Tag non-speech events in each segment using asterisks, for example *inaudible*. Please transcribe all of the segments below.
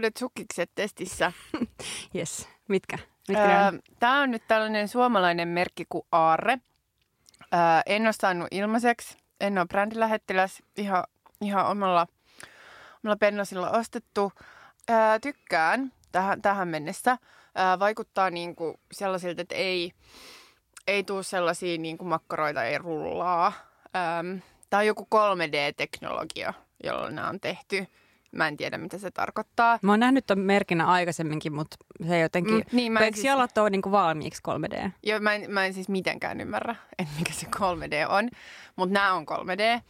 uudet sukkikset testissä. *laughs* Yes. Mitkä? Mitkä Öö, Tämä on nyt tällainen suomalainen merkki kuin Aarre. Öö, en ole saanut ilmaiseksi. En ole brändilähettiläs. Ihan, ihan omalla, omalla pennosilla ostettu. Öö, tykkään tähän, tähän mennessä. Öö, vaikuttaa niinku sellaisilta, että ei, ei tule sellaisia niinku makkaroita, ei rullaa. Öö, Tämä on joku 3D-teknologia, jolla nämä on tehty. Mä en tiedä, mitä se tarkoittaa. Mä oon nähnyt ton merkinnä aikaisemminkin, mutta se jotenkin... Mm, niin, niin, mä en Eikö siis- jalat ole niinku valmiiksi 3D? Joo, mä en, mä en siis mitenkään ymmärrä, *laughs* että mikä se 3D on, mutta nämä on 3D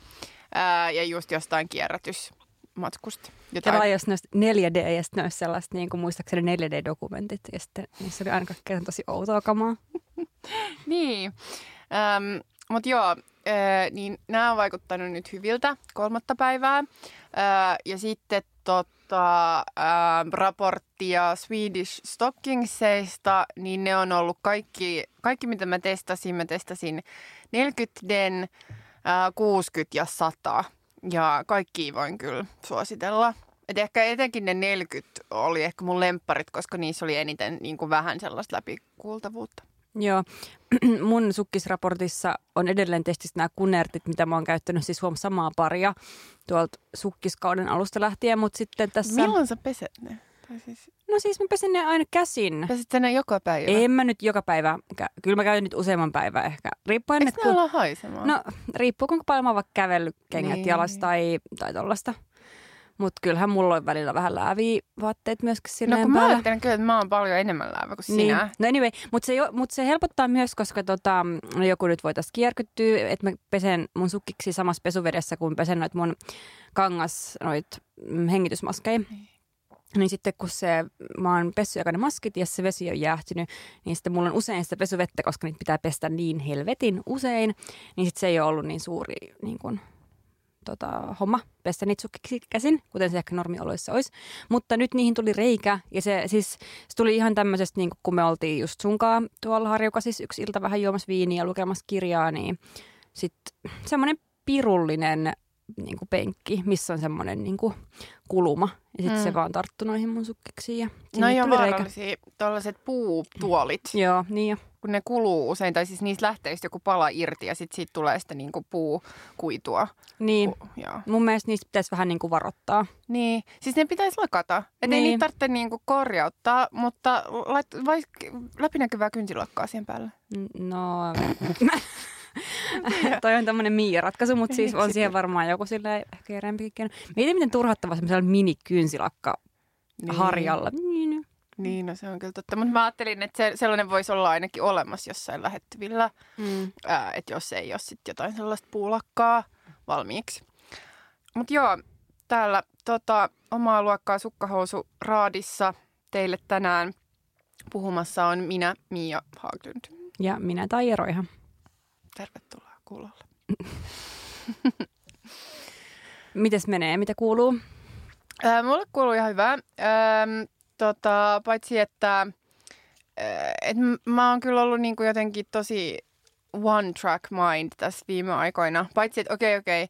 ää, ja just jostain kierrätysmatkusta. Ja Jotain. vaan jos olisi 4D ja sitten ne olisi sellaiset, niin kuin muistaakseni 4D-dokumentit ja sitten niissä oli aina kaikkea tosi outoa kamaa. *laughs* Niin, ähm, mutta joo, äh, niin nämä on vaikuttanut nyt hyviltä kolmatta päivää. Äh, ja sitten tota, äh, raporttia Swedish Stockingsseista, niin ne on ollut kaikki, kaikki mitä mä testasin, mä testasin 40 den, äh, 60 ja 100. Ja kaikki voin kyllä suositella. Et ehkä etenkin ne 40 oli ehkä mun lempparit, koska niissä oli eniten niin kuin vähän sellaista läpikuultavuutta. Joo, *clears throat* mun sukkisraportissa on edelleen testissä nämä kunertit, mitä mä oon käyttänyt siis huom samaa paria tuolta sukkiskauden alusta lähtien, mutta sitten tässä... Milloin sä peset ne? Tai siis, No siis mä pesen ne aina käsin. pesit ne joka päivä? En mä nyt joka päivä, kyllä mä käyn nyt useamman päivän ehkä, riippuen, Eikö ne kun... haisemaan? No riippuu kuinka paljon mä oon vaikka kävellyt kengät Niin. niin. jalassa tai, tai tollasta. Mutta kyllähän mulla on välillä vähän lääviä vaatteet myöskin no silleen kun mä päällä. ajattelen kyllä, että mä oon paljon enemmän läävä kuin Niin. sinä. No anyway, mutta se, mut se helpottaa myös, koska tota, no joku nyt voi tästä kierkyttyä, että mä pesen mun sukkiksi samassa pesuvedessä, kun pesen noit mun kangas, noit hengitysmaskeja. Niin sitten kun se, mä oon pessy jokainen maskit ja se vesi on jäähtynyt, niin sitten mulla on usein sitä pesuvettä, koska niitä pitää pestä niin helvetin usein, niin sitten se ei ole ollut niin suuri niin kun, tota, homma pestä niitä käsin, kuten se ehkä normioloissa olisi. Mutta nyt niihin tuli reikä ja se siis se tuli ihan tämmöisestä, niin kun me oltiin just sunkaan tuolla Harjukasissa yksi ilta vähän juomassa viiniä ja lukemassa kirjaa, niin sitten semmoinen pirullinen niin kuin penkki, missä on semmoinen niin kuin kuluma. Ja sitten Mm. mm. se vaan tarttui noihin mun sukkiksiin ja No joo, vaarallisia. Tuollaiset puutuolit, Joo, niin jo. kun ne kuluu usein, tai siis niistä lähtee joku pala irti ja sitten siitä tulee sitten niinku puukuitua. Niin. Ku, joo. Mun mielestä niistä pitäisi vähän niin kuin varoittaa. Niin, siis ne pitäisi lakata. Että niin. ei Niin. niitä tarvitse niinku korjauttaa, mutta lait, vai, läpinäkyvää kynsilakkaa siihen päälle. No, *laughs* toi on tämmöinen Mia-ratkaisu, mutta siis on siihen varmaan joku silleen ehkä järjempikin keino. Mietin, miten turhattava semmoisella minikynsilakka Niin. harjalla. Niin. Niin, no se on kyllä totta. Mutta mä ajattelin, että se, sellainen voisi olla ainakin olemassa jossain lähettyvillä, Mm. ää, että jos ei ole sitten jotain sellaista puulakkaa valmiiksi. Mutta joo, täällä tota, omaa luokkaa sukkahousu raadissa teille tänään puhumassa on minä, Mia Haglund. Ja minä tai Eroihan. Tervetuloa kuulolle. *laughs* Mites menee? Mitä kuuluu? Ää, mulle kuuluu ihan hyvää. Ähm, tota, paitsi, että ää, et mä oon kyllä ollut niinku jotenkin tosi one track mind tässä viime aikoina. Paitsi, että okei, okei,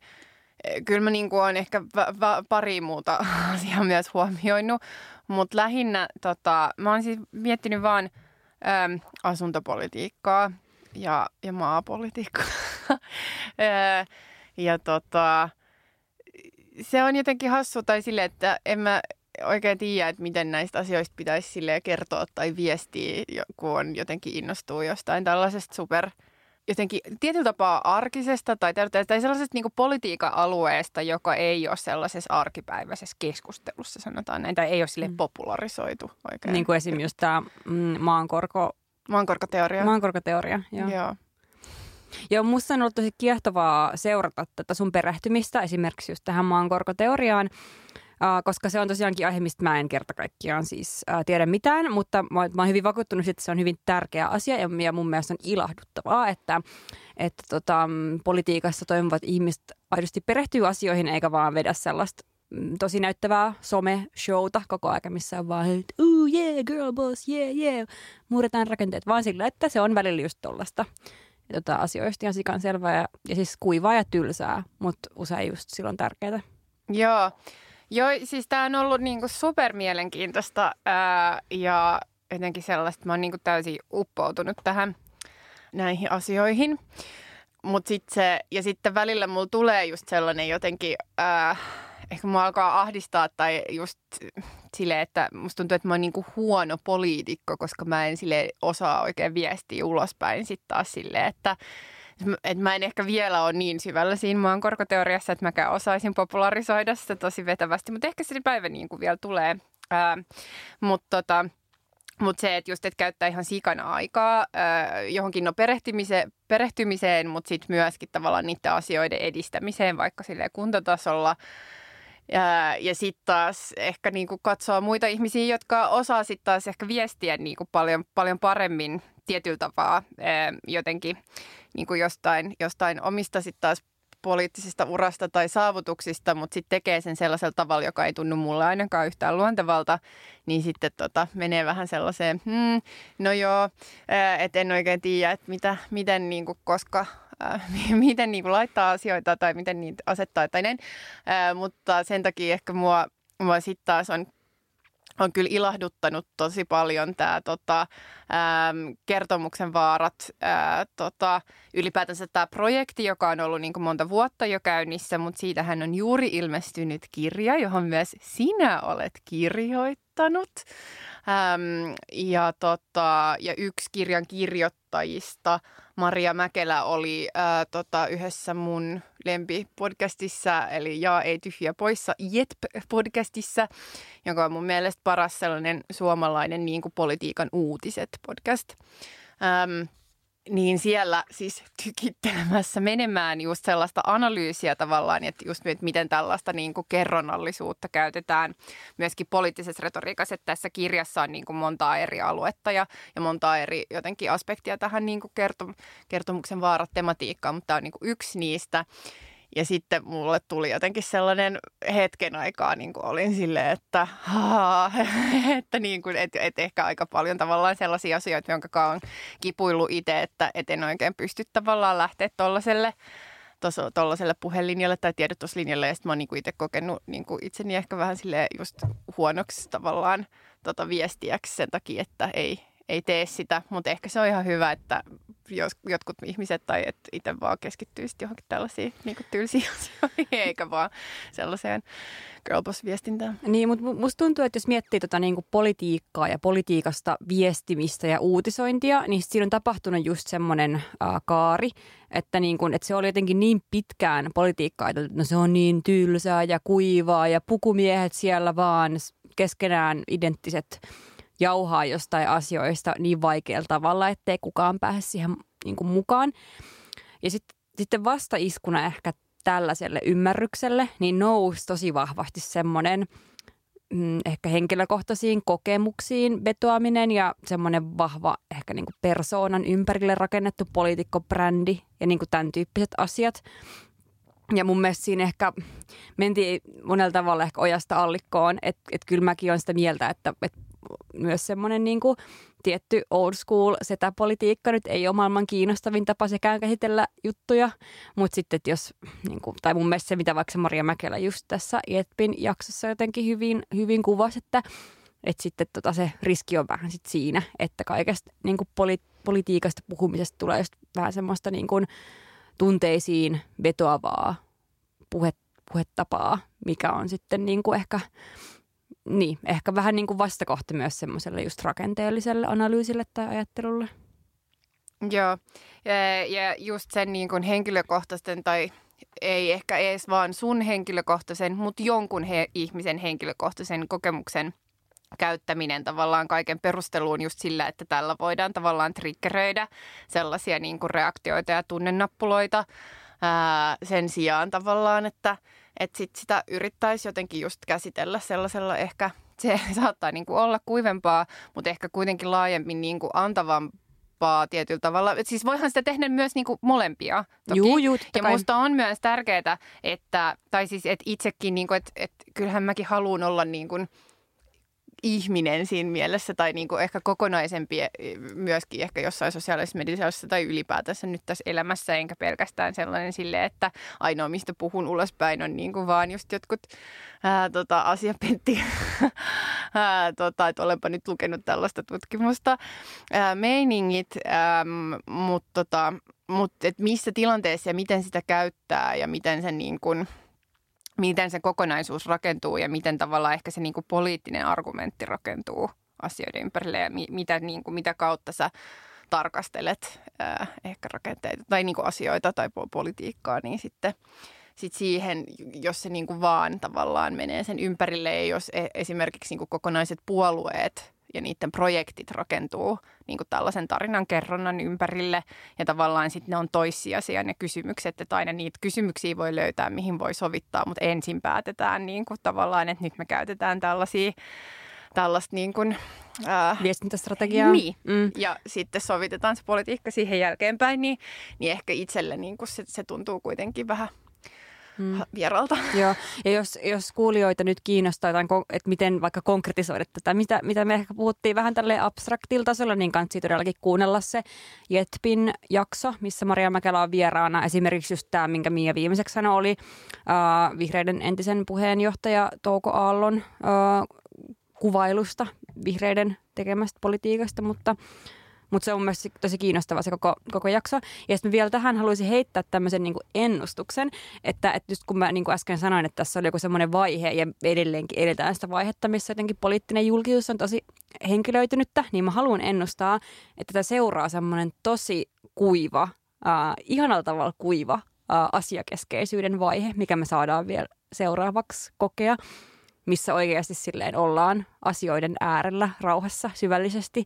eh, kyllä mä niinku oon ehkä vä- vä- pari muuta *laughs* asiaa myös huomioinut. Mutta lähinnä tota, mä oon siis miettinyt vaan äm, asuntopolitiikkaa ja, ja maapolitiikkaa. *laughs* Ää, ja tota, se on jotenkin hassu tai sille, että en mä oikein tiedä, että miten näistä asioista pitäisi sille kertoa tai viestiä, kun on jotenkin innostuu jostain tällaisesta super jotenkin tietyllä tapaa arkisesta tai, tai, sellaisesta niin politiikan alueesta, joka ei ole sellaisessa arkipäiväisessä keskustelussa, sanotaan näin, tai ei ole sille Mm. popularisoitu oikein. Niin kuin esim. just tämä mm, maankorko, Maankorkoteoria. maankorkoteoria. Joo. Joo. Joo, musta on ollut tosi kiehtovaa seurata tätä sun perehtymistä esimerkiksi just tähän maankorkoteoriaan, koska se on tosiaankin aihe, mistä mä en kerta kaikkiaan siis tiedä mitään, mutta mä, mä oon hyvin vakuuttunut, että se on hyvin tärkeä asia ja, mun mielestä on ilahduttavaa, että, että tota, politiikassa toimivat ihmiset aidosti perehtyy asioihin eikä vaan vedä sellaista tosi näyttävää some-showta koko ajan, missä on vaan, että ooh yeah, girl boss, yeah, yeah, murretaan rakenteet, vaan sillä, että se on välillä just tollasta tota, asioista ihan sikan selvää ja, ja siis kuivaa ja tylsää, mutta usein just silloin tärkeää. Joo. Joo, siis tämä on ollut niinku super mielenkiintoista ää, ja jotenkin sellaista, mä oon niinku täysin uppoutunut tähän näihin asioihin. Mut sit se, ja sitten välillä mulla tulee just sellainen jotenkin, ää, ehkä mua alkaa ahdistaa tai just sille, että musta tuntuu, että mä oon niinku huono poliitikko, koska mä en sille osaa oikein viestiä ulospäin sitten taas silleen, että että mä en ehkä vielä ole niin syvällä siinä maan korkoteoriassa, että mäkään osaisin popularisoida sitä tosi vetävästi, mutta ehkä se päivä niin kuin vielä tulee. mutta tota, mut se, että just, että käyttää ihan sikana aikaa ää, johonkin no perehtymiseen, perehtymiseen mutta sitten myöskin tavallaan niiden asioiden edistämiseen, vaikka sille kuntotasolla. Ja, ja sitten taas ehkä niinku katsoa muita ihmisiä, jotka osaa sitten taas ehkä viestiä niinku paljon, paljon paremmin tietyllä tapaa jotenkin niin kuin jostain, jostain omista sitten taas poliittisista urasta tai saavutuksista, mutta sitten tekee sen sellaisella tavalla, joka ei tunnu mulle ainakaan yhtään luontevalta, niin sitten tota, menee vähän sellaiseen, hmm, no joo, että en oikein tiedä, että mitä, miten niin kuin, koska *laughs* miten niin kuin laittaa asioita tai miten niitä asettaa tai näin. Äh, mutta sen takia ehkä mua, mua sitten taas on on kyllä ilahduttanut tosi paljon tämä tota, äm, kertomuksen vaarat, ää, tota, ylipäätänsä tämä projekti, joka on ollut niin monta vuotta jo käynnissä, mutta siitähän on juuri ilmestynyt kirja, johon myös sinä olet kirjoittanut. Äm, ja, tota, ja yksi kirjan kirjoittajista, Maria Mäkelä, oli ää, tota, yhdessä mun lempipodcastissa, eli Jaa ei tyhjä poissa, Jetp-podcastissa, joka on mun mielestä paras sellainen suomalainen niin kuin politiikan uutiset podcast. Äm, niin siellä siis tykittelemässä menemään just sellaista analyysiä tavallaan, että just että miten tällaista niin kuin kerronnallisuutta käytetään myöskin poliittisessa retoriikassa, että tässä kirjassa on niin kuin montaa eri aluetta ja, ja montaa eri jotenkin aspektia tähän niin kuin kertom- kertomuksen vaarat tematiikkaan, mutta tämä on niin kuin yksi niistä. Ja sitten mulle tuli jotenkin sellainen hetken aikaa, niin kuin olin silleen, että, haa, *laughs* että, niin kuin, et, et ehkä aika paljon tavallaan sellaisia asioita, jonka on kipuillut itse, että et en oikein pysty tavallaan lähteä tuollaiselle tuollaiselle puhelinjalle tai tiedotuslinjalle. Ja sitten mä oon niinku itse kokenut niinku itseni ehkä vähän sille just huonoksi tavallaan tota viestiäksi sen takia, että ei, ei tee sitä, mutta ehkä se on ihan hyvä, että jos jotkut ihmiset tai että itse vaan keskittyy johonkin tällaisiin niin tylsiin *laughs* asioihin, eikä vaan sellaiseen girlboss-viestintään. Niin, mutta musta tuntuu, että jos miettii tota niin kuin politiikkaa ja politiikasta viestimistä ja uutisointia, niin siinä on tapahtunut just semmoinen äh, kaari, että, niin kuin, että se oli jotenkin niin pitkään politiikkaa, että no se on niin tylsää ja kuivaa ja pukumiehet siellä vaan keskenään identtiset jauhaa jostain asioista niin vaikealla tavalla, ettei kukaan pääse siihen niin kuin mukaan. Ja sit, sitten vastaiskuna ehkä tällaiselle ymmärrykselle, niin nousi tosi vahvasti semmoinen mm, ehkä henkilökohtaisiin kokemuksiin vetoaminen ja semmoinen vahva ehkä niin kuin persoonan ympärille rakennettu poliitikkobrändi ja niin kuin tämän tyyppiset asiat. Ja mun mielestä siinä ehkä mentiin monella tavalla ehkä ojasta allikkoon, että et kyllä mäkin olen sitä mieltä, että, että myös semmoinen niin kuin tietty old school setäpolitiikka. Nyt ei ole maailman kiinnostavin tapa sekään käsitellä juttuja, mutta sitten että jos, niin kuin, tai mun mielestä se mitä vaikka Maria Mäkelä just tässä Jetpin jaksossa jotenkin hyvin, hyvin kuvasi, että että sitten tota se riski on vähän sit siinä, että kaikesta niin kuin poli- politiikasta puhumisesta tulee just vähän semmoista niin kuin tunteisiin vetoavaa puhet, puhetapaa, mikä on sitten niin kuin ehkä niin, ehkä vähän niin kuin vastakohta myös semmoiselle just rakenteelliselle analyysille tai ajattelulle. Joo, ja, ja just sen niin kuin henkilökohtaisten tai ei ehkä edes vaan sun henkilökohtaisen, mutta jonkun he, ihmisen henkilökohtaisen kokemuksen käyttäminen tavallaan kaiken perusteluun just sillä, että tällä voidaan tavallaan triggeröidä sellaisia niin kuin reaktioita ja tunnennappuloita ää, sen sijaan tavallaan, että – että sit sitä yrittäisi jotenkin just käsitellä sellaisella ehkä, se *laughs* saattaa niin kuin olla kuivempaa, mutta ehkä kuitenkin laajemmin niin kuin antavampaa tietyllä tavalla. Et siis voihan sitä tehdä myös niin kuin molempia. Toki. Juu, juu, ja musta on myös tärkeää, että, tai siis että itsekin, niin kuin, että, että kyllähän mäkin haluan olla niin kuin, ihminen siinä mielessä tai niin kuin ehkä kokonaisempi eh, myöskin ehkä jossain sosiaalisessa mediassa tai ylipäätänsä nyt tässä elämässä, enkä pelkästään sellainen sille, että ainoa mistä puhun ulospäin on niin kuin vaan just jotkut ää, tota, asiapentti, *laughs* ää, tota, että olenpa nyt lukenut tällaista tutkimusta, ää, meiningit, mutta tota, mut, missä tilanteessa ja miten sitä käyttää ja miten se niin kuin – miten se kokonaisuus rakentuu ja miten tavallaan ehkä se niin kuin poliittinen argumentti rakentuu asioiden ympärille ja mi- mitä, niin kuin, mitä kautta sä tarkastelet ää, ehkä rakenteita tai niin kuin asioita tai politiikkaa, niin sitten sit siihen, jos se niin kuin vaan tavallaan menee sen ympärille ja jos e- esimerkiksi niin kuin kokonaiset puolueet ja niiden projektit rakentuu niin kuin tällaisen tarinan kerronnan ympärille. Ja tavallaan sitten ne on toissijaisia ne kysymykset, että aina niitä kysymyksiä voi löytää, mihin voi sovittaa, mutta ensin päätetään niin kuin tavallaan, että nyt me käytetään tällaisia tällaista niin kuin, ää, viestintästrategiaa. Niin, mm. ja sitten sovitetaan se politiikka siihen jälkeenpäin, niin, niin ehkä itselle niin kuin se, se tuntuu kuitenkin vähän mm. *laughs* vieralta. Joo, ja jos, jos kuulijoita nyt kiinnostaa, että miten vaikka konkretisoida tätä, mitä, mitä me ehkä puhuttiin vähän tälle abstraktilla tasolla, niin kannattaa todellakin kuunnella se Jetpin jakso, missä Maria Mäkelä on vieraana. Esimerkiksi just tämä, minkä Mia viimeiseksi sanoi, oli äh, vihreiden entisen puheenjohtaja Touko Aallon äh, kuvailusta vihreiden tekemästä politiikasta, mutta mutta se on myös tosi kiinnostava se koko, koko jakso. Ja sitten vielä tähän haluaisin heittää tämmöisen niin ennustuksen, että, että just kun mä niin kuin äsken sanoin, että tässä oli joku semmoinen vaihe ja edelleenkin edetään sitä vaihetta, missä jotenkin poliittinen julkisuus on tosi henkilöitynyttä, niin mä haluan ennustaa, että tätä seuraa semmoinen tosi kuiva, äh, ihanalla tavalla kuiva äh, asiakeskeisyyden vaihe, mikä me saadaan vielä seuraavaksi kokea missä oikeasti silleen ollaan asioiden äärellä rauhassa syvällisesti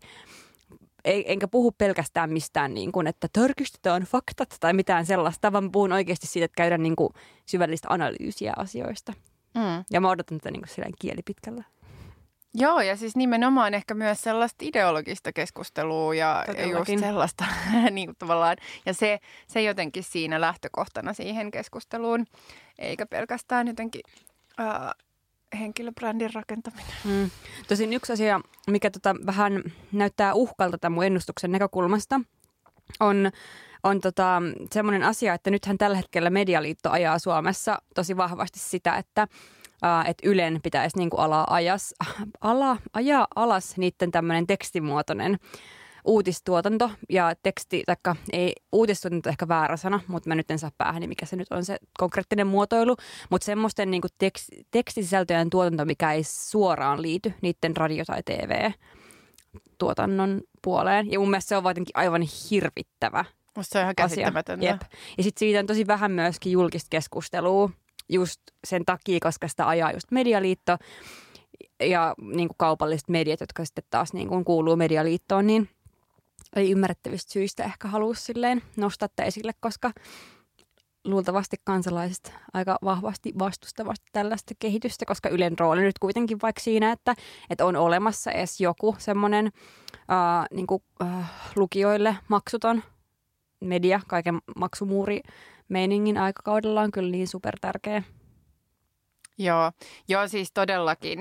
enkä puhu pelkästään mistään, niin kuin, että törkistetään faktat tai mitään sellaista, vaan puhun oikeasti siitä, että käydään niin kuin syvällistä analyysiä asioista. Mm. Ja mä odotan tätä niin kuin kielipitkällä. Joo, ja siis nimenomaan ehkä myös sellaista ideologista keskustelua ja Todellakin. just sellaista *laughs* niin kuin tavallaan. Ja se, se jotenkin siinä lähtökohtana siihen keskusteluun, eikä pelkästään jotenkin äh, henkilöbrändin rakentaminen. Mm. Tosin yksi asia, mikä tota vähän näyttää uhkalta tämän mun ennustuksen näkökulmasta, on, on tota, semmoinen asia, että nythän tällä hetkellä Medialiitto ajaa Suomessa tosi vahvasti sitä, että että Ylen pitäisi niin kuin ala, ajas, ala, ajaa alas niiden tämmöinen tekstimuotoinen uutistuotanto ja teksti, taikka ei uutistuotanto ehkä väärä sana, mutta mä nyt en saa päähän, niin mikä se nyt on se konkreettinen muotoilu, mutta semmoisten niin tekst, tekstisisältöjen tuotanto, mikä ei suoraan liity niiden radio- tai TV-tuotannon puoleen. Ja mun mielestä se on jotenkin aivan hirvittävä Musta se on ihan käsittämätöntä. Jep. Ja sitten siitä on tosi vähän myöskin julkista keskustelua just sen takia, koska sitä ajaa just Medialiitto ja niin kuin kaupalliset mediat, jotka sitten taas niin kuin kuuluu Medialiittoon, niin ei ymmärrettävistä syistä ehkä halua silleen nostaa esille, koska luultavasti kansalaiset aika vahvasti vastustavasti tällaista kehitystä, koska Ylen rooli nyt kuitenkin vaikka siinä, että, että on olemassa edes joku semmoinen äh, niin kuin, äh, lukijoille maksuton media kaiken maksumuuri meiningin aikakaudella on kyllä niin super tärkeä. Joo, joo siis todellakin.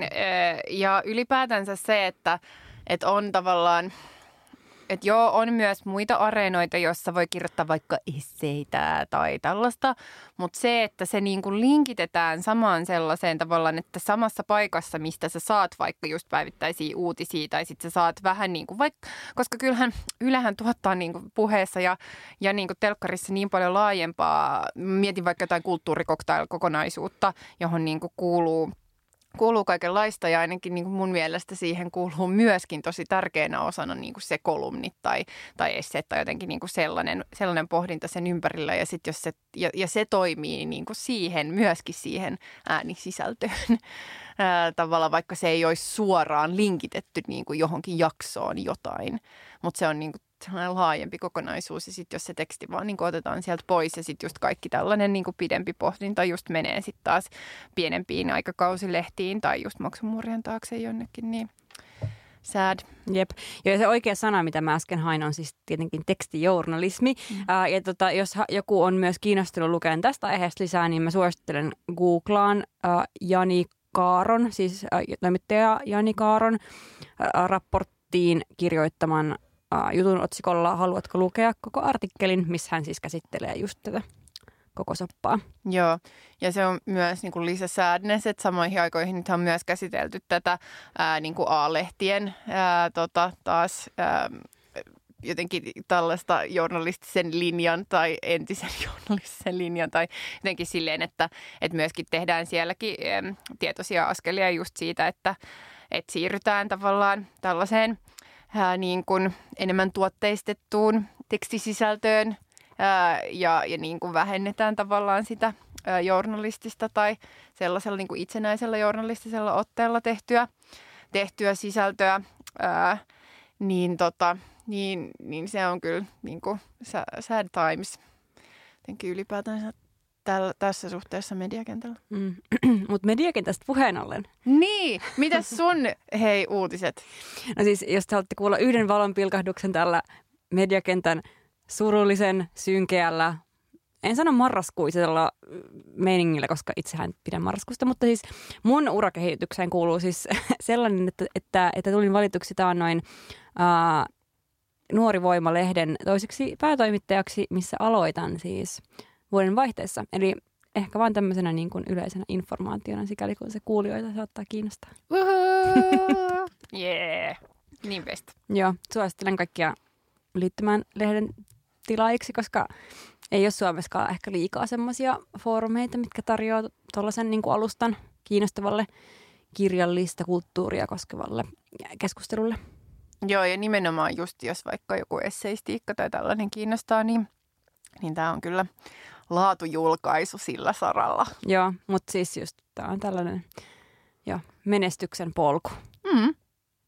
Ja ylipäätänsä se, että, että on tavallaan et joo, on myös muita areenoita, joissa voi kirjoittaa vaikka esseitä tai tällaista, mutta se, että se niin kuin linkitetään samaan sellaiseen tavallaan, että samassa paikassa, mistä sä saat vaikka just päivittäisiä uutisia tai sitten sä saat vähän niin kuin vaikka, koska kyllähän Ylehän tuottaa niin kuin puheessa ja, ja niin kuin telkkarissa niin paljon laajempaa, mietin vaikka jotain kulttuurikoktail-kokonaisuutta, johon niin kuin kuuluu – kuuluu kaikenlaista ja ainakin niin kuin mun mielestä siihen kuuluu myöskin tosi tärkeänä osana niin kuin se kolumnit tai, tai esseet tai jotenkin niin kuin sellainen, sellainen pohdinta sen ympärillä. Ja, sit jos se, ja, ja se toimii niin kuin siihen, myöskin siihen äänisisältöön. *laughs* Tavalla, vaikka se ei olisi suoraan linkitetty niin kuin johonkin jaksoon jotain, mutta se on niin kuin sellainen laajempi kokonaisuus ja sitten jos se teksti vaan niin otetaan sieltä pois ja sitten just kaikki tällainen niin pidempi pohdinta just menee sitten taas pienempiin aikakausilehtiin tai just maksumurjan taakse jonnekin, niin sad. Jep. Ja se oikea sana, mitä mä äsken hain, on siis tietenkin tekstijournalismi. Mm. Uh, ja tota, jos joku on myös kiinnostunut lukemaan tästä aiheesta lisää, niin mä suosittelen googlaan uh, Jani Kaaron, siis äh, toimittaja Jani Kaaron äh, raporttiin kirjoittaman jutun otsikolla Haluatko lukea koko artikkelin, missä hän siis käsittelee just tätä koko soppaa. Joo, ja se on myös niin kuin Lisa Sadness, että samoihin aikoihin nyt on myös käsitelty tätä ää, niin kuin A-lehtien ää, tota, taas ää, jotenkin tällaista journalistisen linjan tai entisen *laughs* journalistisen linjan tai jotenkin silleen, että, että myöskin tehdään sielläkin ää, tietoisia askelia just siitä, että, että siirrytään tavallaan tällaiseen ää, niin kuin enemmän tuotteistettuun tekstisisältöön ää, ja, ja niin kuin vähennetään tavallaan sitä ää, journalistista tai sellaisella niin kuin itsenäisellä journalistisella otteella tehtyä, tehtyä sisältöä, ää, niin, tota, niin, niin se on kyllä niin kuin sad times. Jotenkin ylipäätään tällä, tässä suhteessa mediakentällä. Mm. *clears throat* Mutta mediakentästä puheen ollen. Niin, mitäs sun hei uutiset? No siis, jos te haluatte kuulla yhden valon pilkahduksen tällä mediakentän surullisen, synkeällä, en sano marraskuisella meiningillä, koska itsehän pidän marraskuista, mutta siis mun urakehitykseen kuuluu siis *laughs* sellainen, että, että, että tulin valituksi taannoin ää, Nuori Voima-lehden toiseksi päätoimittajaksi, missä aloitan siis vuoden vaihteessa. Eli ehkä vaan tämmöisenä niin kuin yleisenä informaationa, sikäli kun se kuulijoita saattaa kiinnostaa. *laughs* yeah, niin best. Joo, suosittelen kaikkia liittymään lehden tilaiksi, koska ei ole Suomessakaan ehkä liikaa semmoisia foorumeita, mitkä tarjoaa tuollaisen niin alustan kiinnostavalle kirjallista kulttuuria koskevalle keskustelulle. Joo, ja nimenomaan just jos vaikka joku esseistiikka tai tällainen kiinnostaa, niin, niin tämä on kyllä laatujulkaisu sillä saralla. Joo, mutta siis just tämä on tällainen jo, menestyksen polku. Mm.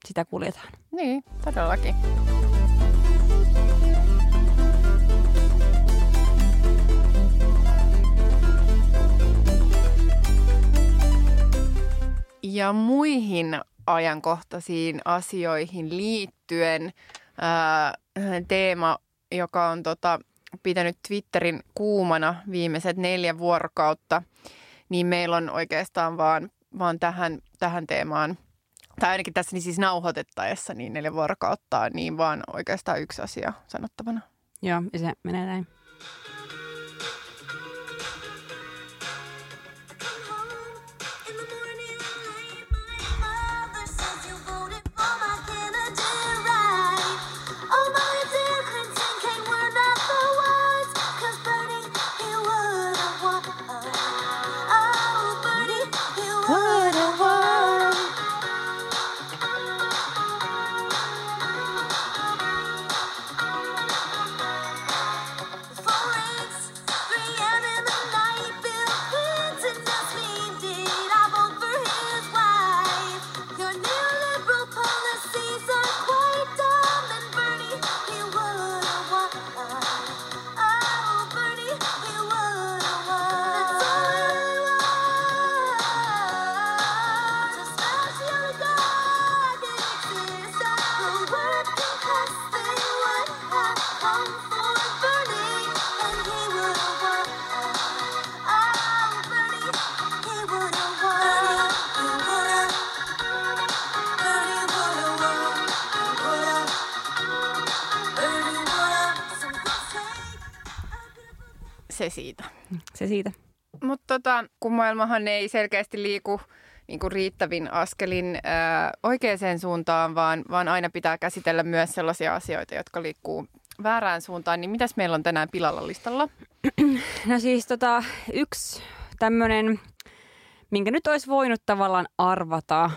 Sitä kuljetaan. Niin, todellakin. Ja muihin ajankohtaisiin asioihin liittyen ää, teema, joka on tota, pitänyt Twitterin kuumana viimeiset neljä vuorokautta, niin meillä on oikeastaan vaan, vaan tähän, tähän teemaan, tai ainakin tässä niin siis nauhoitettaessa niin neljä vuorokautta, niin vaan oikeastaan yksi asia sanottavana. Joo, ja se menee näin. Se siitä. Se siitä. Mutta tota, kun maailmahan ei selkeästi liiku niin kuin riittävin askelin ää, oikeaan suuntaan, vaan, vaan aina pitää käsitellä myös sellaisia asioita, jotka liikkuu väärään suuntaan, niin mitäs meillä on tänään pilalla listalla? *clears throat* No siis tota, yksi tämmöinen, minkä nyt olisi voinut tavallaan arvata,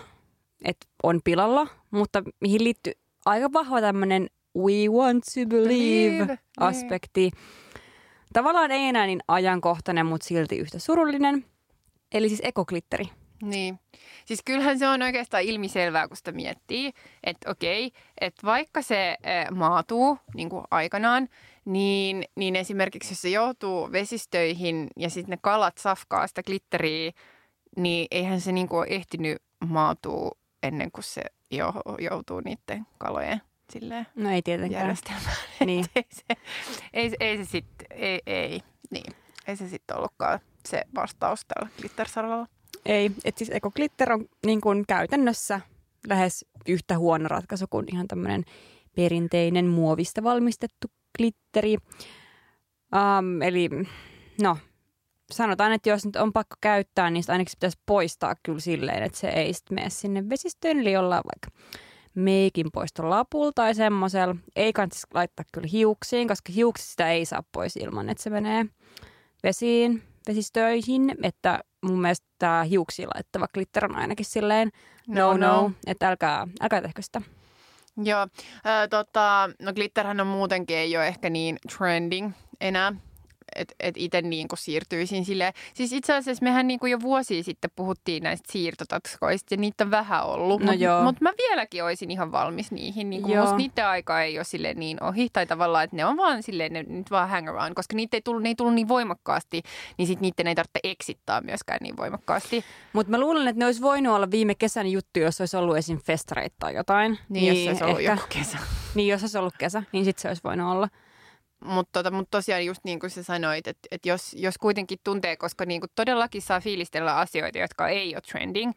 että on pilalla, mutta mihin liittyy aika vahva tämmöinen we want to believe, believe. aspekti. Niin tavallaan ei enää niin ajankohtainen, mutta silti yhtä surullinen. Eli siis ekoglitteri. Niin. Siis kyllähän se on oikeastaan ilmiselvää, kun sitä miettii, että okei, että vaikka se maatuu niin kuin aikanaan, niin, niin esimerkiksi jos se joutuu vesistöihin ja sitten ne kalat safkaa sitä glitteriä, niin eihän se niin kuin ole ehtinyt maatuu ennen kuin se jo, joutuu niiden kalojen silleen no ei tietenkään. järjestelmään. Niin. ei, se, ei, ei se sitten, ei, ei, niin. ei se sitten ollutkaan se vastaus tällä glittersaralla. Ei, että siis ekoglitter on niin kuin käytännössä lähes yhtä huono ratkaisu kuin ihan tämmöinen perinteinen muovista valmistettu glitteri. Um, eli no, sanotaan, että jos nyt on pakko käyttää, niin ainakin se pitäisi poistaa kyllä silleen, että se ei sitten mene sinne vesistöön, eli jollain vaikka meikin poistolapulla tai semmoisella. Ei kannata laittaa kyllä hiuksiin, koska hiuksista ei saa pois ilman, että se menee vesiin, vesistöihin. Että mun mielestä tämä hiuksiin laittava glitter on ainakin silleen no no, no että älkää, älkää tehkö sitä. Joo, äh, tota, no glitterhän on muutenkin ei ole ehkä niin trending enää että et itse niin siirtyisin silleen. Siis itse asiassa mehän niin kuin jo vuosia sitten puhuttiin näistä siirtotatskoista ja niitä on vähän ollut. No Mutta mut mä vieläkin olisin ihan valmis niihin. Niin kuin musta niiden aika ei ole sille niin ohi. Tai tavallaan, että ne on vaan silleen, ne nyt vaan hang around. Koska niitä ei tullut, ne ei tullut niin voimakkaasti, niin sitten niiden ei tarvitse eksittää myöskään niin voimakkaasti. Mutta mä luulen, että ne olisi voinut olla viime kesän juttu, jos olisi ollut esim. festareita tai jotain. Niin, niin jos olisi ollut ehkä, joku kesä. Niin, jos olisi ollut kesä, niin sitten se olisi voinut olla. Mutta tota, mut tosiaan just niin kuin sä sanoit, että et jos, jos kuitenkin tuntee, koska niin kuin todellakin saa fiilistellä asioita, jotka ei ole trending,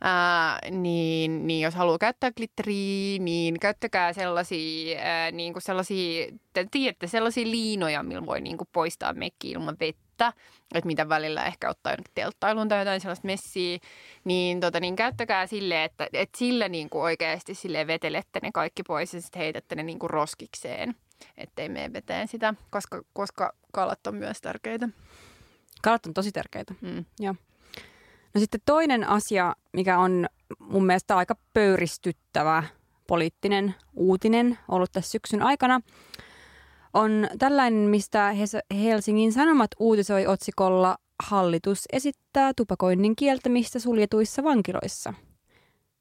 ää, niin, niin jos haluaa käyttää glitteriä, niin käyttäkää sellaisia, ää, niin kuin sellaisia te tiedätte, sellaisia liinoja, millä voi niin kuin poistaa mekki ilman vettä, että mitä välillä ehkä ottaa jonnekin telttailuun tai jotain sellaista messiä, niin, tota, niin käyttäkää sille, että, että sillä niin kuin oikeasti sille vetelette ne kaikki pois ja sitten heitätte ne niin kuin roskikseen ettei mene veteen sitä, koska, koska kalat on myös tärkeitä. Kalat on tosi tärkeitä, mm. joo. No sitten toinen asia, mikä on mun mielestä aika pöyristyttävä poliittinen uutinen ollut tässä syksyn aikana, on tällainen, mistä Helsingin Sanomat uutisoi otsikolla Hallitus esittää tupakoinnin kieltämistä suljetuissa vankiloissa.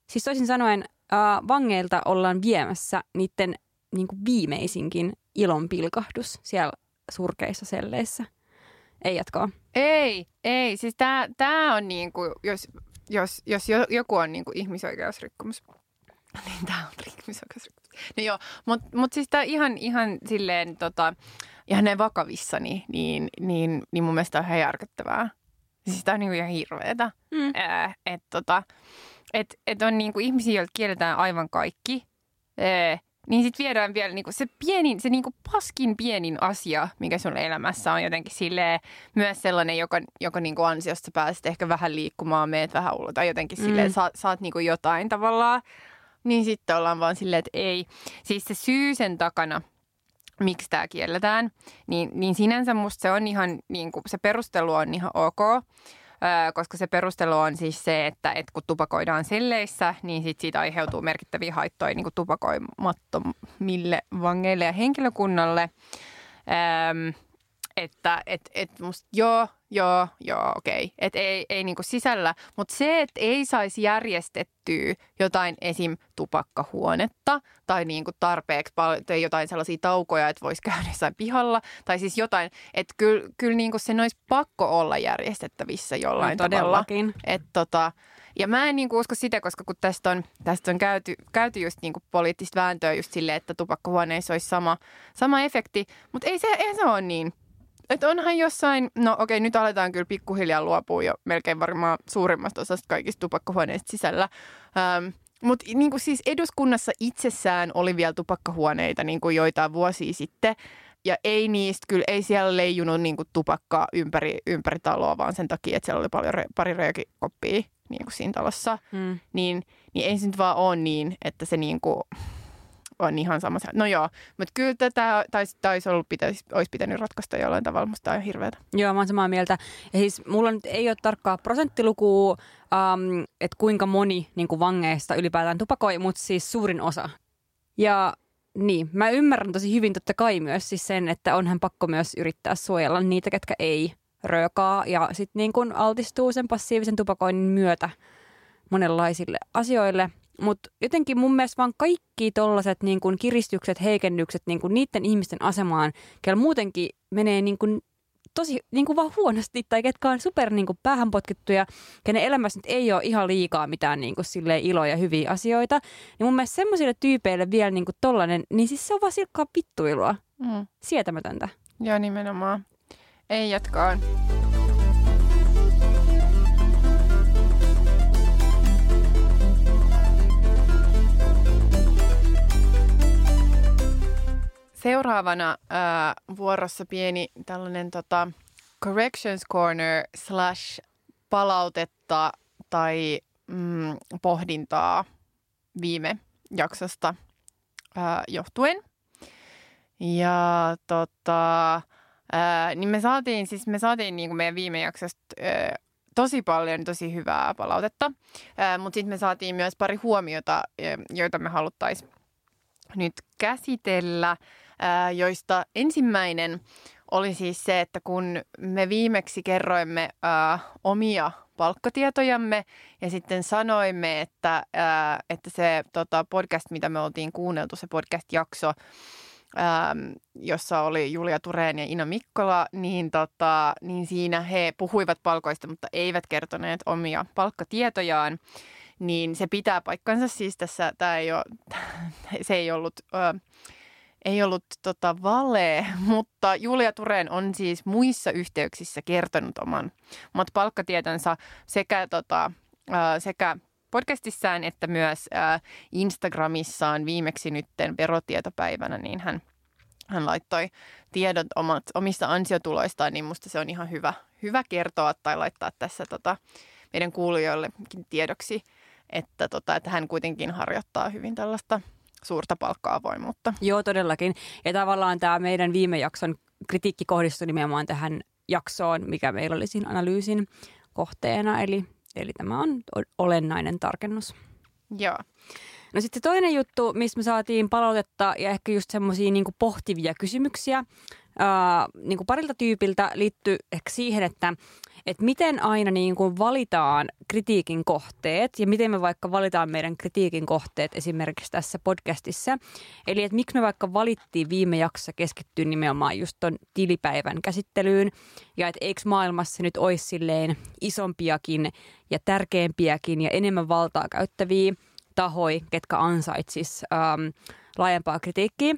Siis toisin sanoen, äh, vangeilta ollaan viemässä niiden niin kuin viimeisinkin ilon pilkahdus siellä surkeissa selleissä. Ei jatkaa. Ei, ei. Siis tämä tää on niin kuin, jos, jos, jos joku on niin kuin ihmisoikeusrikkomus, *laughs* niin tämä on ihmisoikeusrikkomus. No joo, mutta mut siis tämä ihan, ihan silleen tota, ihan näin vakavissa, niin, niin, niin, niin mun mielestä on ihan järkyttävää. Siis tämä on niin kuin ihan hirveetä. Mm. Äh, että tota, et, et on niin kuin ihmisiä, joilta kielletään aivan kaikki. Äh, niin sitten viedään vielä niinku se pienin, se niinku paskin pienin asia, mikä sun elämässä on jotenkin silleen, myös sellainen, joka, joka niinku ansiosta pääset ehkä vähän liikkumaan, meet vähän ulos tai jotenkin mm. silleen, sa, saat niinku jotain tavallaan. Niin sitten ollaan vaan silleen, että ei. Siis se syy sen takana, miksi tämä kielletään, niin, niin sinänsä musta se on ihan, niin kuin, se perustelu on ihan ok koska se perustelu on siis se, että, että kun tupakoidaan selleissä, niin sit siitä aiheutuu merkittäviä haittoja niin kuin tupakoimattomille vangeille ja henkilökunnalle. Ähm, että et, et musta joo, joo, joo, okei. Okay. Että ei, ei niinku sisällä. Mutta se, että ei saisi järjestettyä jotain esim. tupakkahuonetta tai niinku tarpeeksi paljon, tai jotain sellaisia taukoja, että voisi *laughs* käydä jossain pihalla. Tai siis jotain, että kyllä kyl niinku sen olisi pakko olla järjestettävissä jollain no, tavalla. Et tota, ja mä en niinku usko sitä, koska kun tästä on, tästä on käyty, käyty just niinku poliittista vääntöä just silleen, että tupakkahuoneissa olisi sama, sama efekti. Mutta ei se, ei se ole niin. Että onhan jossain, no okei, nyt aletaan kyllä pikkuhiljaa luopua jo melkein varmaan suurimmasta osasta kaikista tupakkahuoneista sisällä. Ähm, mutta niin siis eduskunnassa itsessään oli vielä tupakkahuoneita niin kuin joitain vuosia sitten. Ja ei niistä, kyllä ei siellä leijunut niin kuin tupakkaa ympäri, ympäri taloa, vaan sen takia, että siellä oli paljon pari röökikoppia niin kuin siinä talossa. Hmm. Niin, niin ei se nyt vaan ole niin, että se niin kuin, on ihan sama. No joo, mutta kyllä tätä taisi, taisi ollut, pitäisi, olisi pitänyt ratkaista jollain tavalla, mutta on hirveätä. Joo, mä oon samaa mieltä. Ja siis mulla nyt ei ole tarkkaa prosenttilukua, um, että kuinka moni niin kuin vangeista ylipäätään tupakoi, mutta siis suurin osa. Ja niin, mä ymmärrän tosi hyvin totta kai myös siis sen, että onhan pakko myös yrittää suojella niitä, ketkä ei röökaa ja sitten niin kun altistuu sen passiivisen tupakoinnin myötä monenlaisille asioille – mutta jotenkin mun mielestä vaan kaikki tollaset niin kuin kiristykset, heikennykset niin kuin niiden ihmisten asemaan, kellä muutenkin menee niin kuin tosi niin kuin vaan huonosti tai ketkä on super niin kuin päähänpotkittuja, kenen elämässä nyt ei ole ihan liikaa mitään niin kuin iloja ja hyviä asioita. Niin mun mielestä semmoisille tyypeille vielä niin kuin tollanen, niin siis se on vaan silkkaa vittuilua. Mm. Sietämätöntä. Joo, nimenomaan. Ei jatkaa. Seuraavana ää, vuorossa pieni tällainen tota, corrections corner slash palautetta tai mm, pohdintaa viime jaksosta ää, johtuen. Ja tota, ää, niin me saatiin, siis me saatiin niin kuin meidän viime jaksosta ää, tosi paljon tosi hyvää palautetta, mutta sitten me saatiin myös pari huomiota, joita me haluttaisiin nyt käsitellä, ää, joista ensimmäinen oli siis se, että kun me viimeksi kerroimme omia palkkatietojamme ja sitten sanoimme, että, että se tota, podcast, mitä me oltiin kuunneltu, se podcast-jakso, jossa oli Julia Tureen ja Ina Mikkola, niin, tota, niin siinä he puhuivat palkoista, mutta eivät kertoneet omia palkkatietojaan. Niin se pitää paikkansa siis tässä, tämä ei ole, *laughs* se ei ollut... Ö, ei ollut tota vale, *laughs* mutta Julia Tureen on siis muissa yhteyksissä kertonut oman, omat palkkatietonsa sekä, tota, ää, sekä podcastissaan että myös ää, Instagramissaan viimeksi nytten verotietopäivänä, niin hän, hän laittoi tiedot omat, omista ansiotuloistaan, niin musta se on ihan hyvä, hyvä kertoa tai laittaa tässä tota, meidän kuulijoillekin tiedoksi, että, tota, että hän kuitenkin harjoittaa hyvin tällaista suurta palkka-avoimuutta. Joo, todellakin. Ja tavallaan tämä meidän viime jakson kritiikki kohdistui nimenomaan tähän jaksoon, mikä meillä oli siinä analyysin kohteena. Eli, eli tämä on olennainen tarkennus. Joo. No sitten se toinen juttu, missä me saatiin palautetta ja ehkä just semmoisia niin pohtivia kysymyksiä ää, niin kuin parilta tyypiltä liittyy ehkä siihen, että että miten aina niin kuin valitaan kritiikin kohteet ja miten me vaikka valitaan meidän kritiikin kohteet esimerkiksi tässä podcastissa. Eli että miksi me vaikka valittiin viime jaksossa keskittyä nimenomaan just ton tilipäivän käsittelyyn ja että eikö maailmassa nyt olisi silleen isompiakin ja tärkeämpiäkin ja enemmän valtaa käyttäviä tahoja, ketkä ansaitsis ähm, laajempaa kritiikkiä.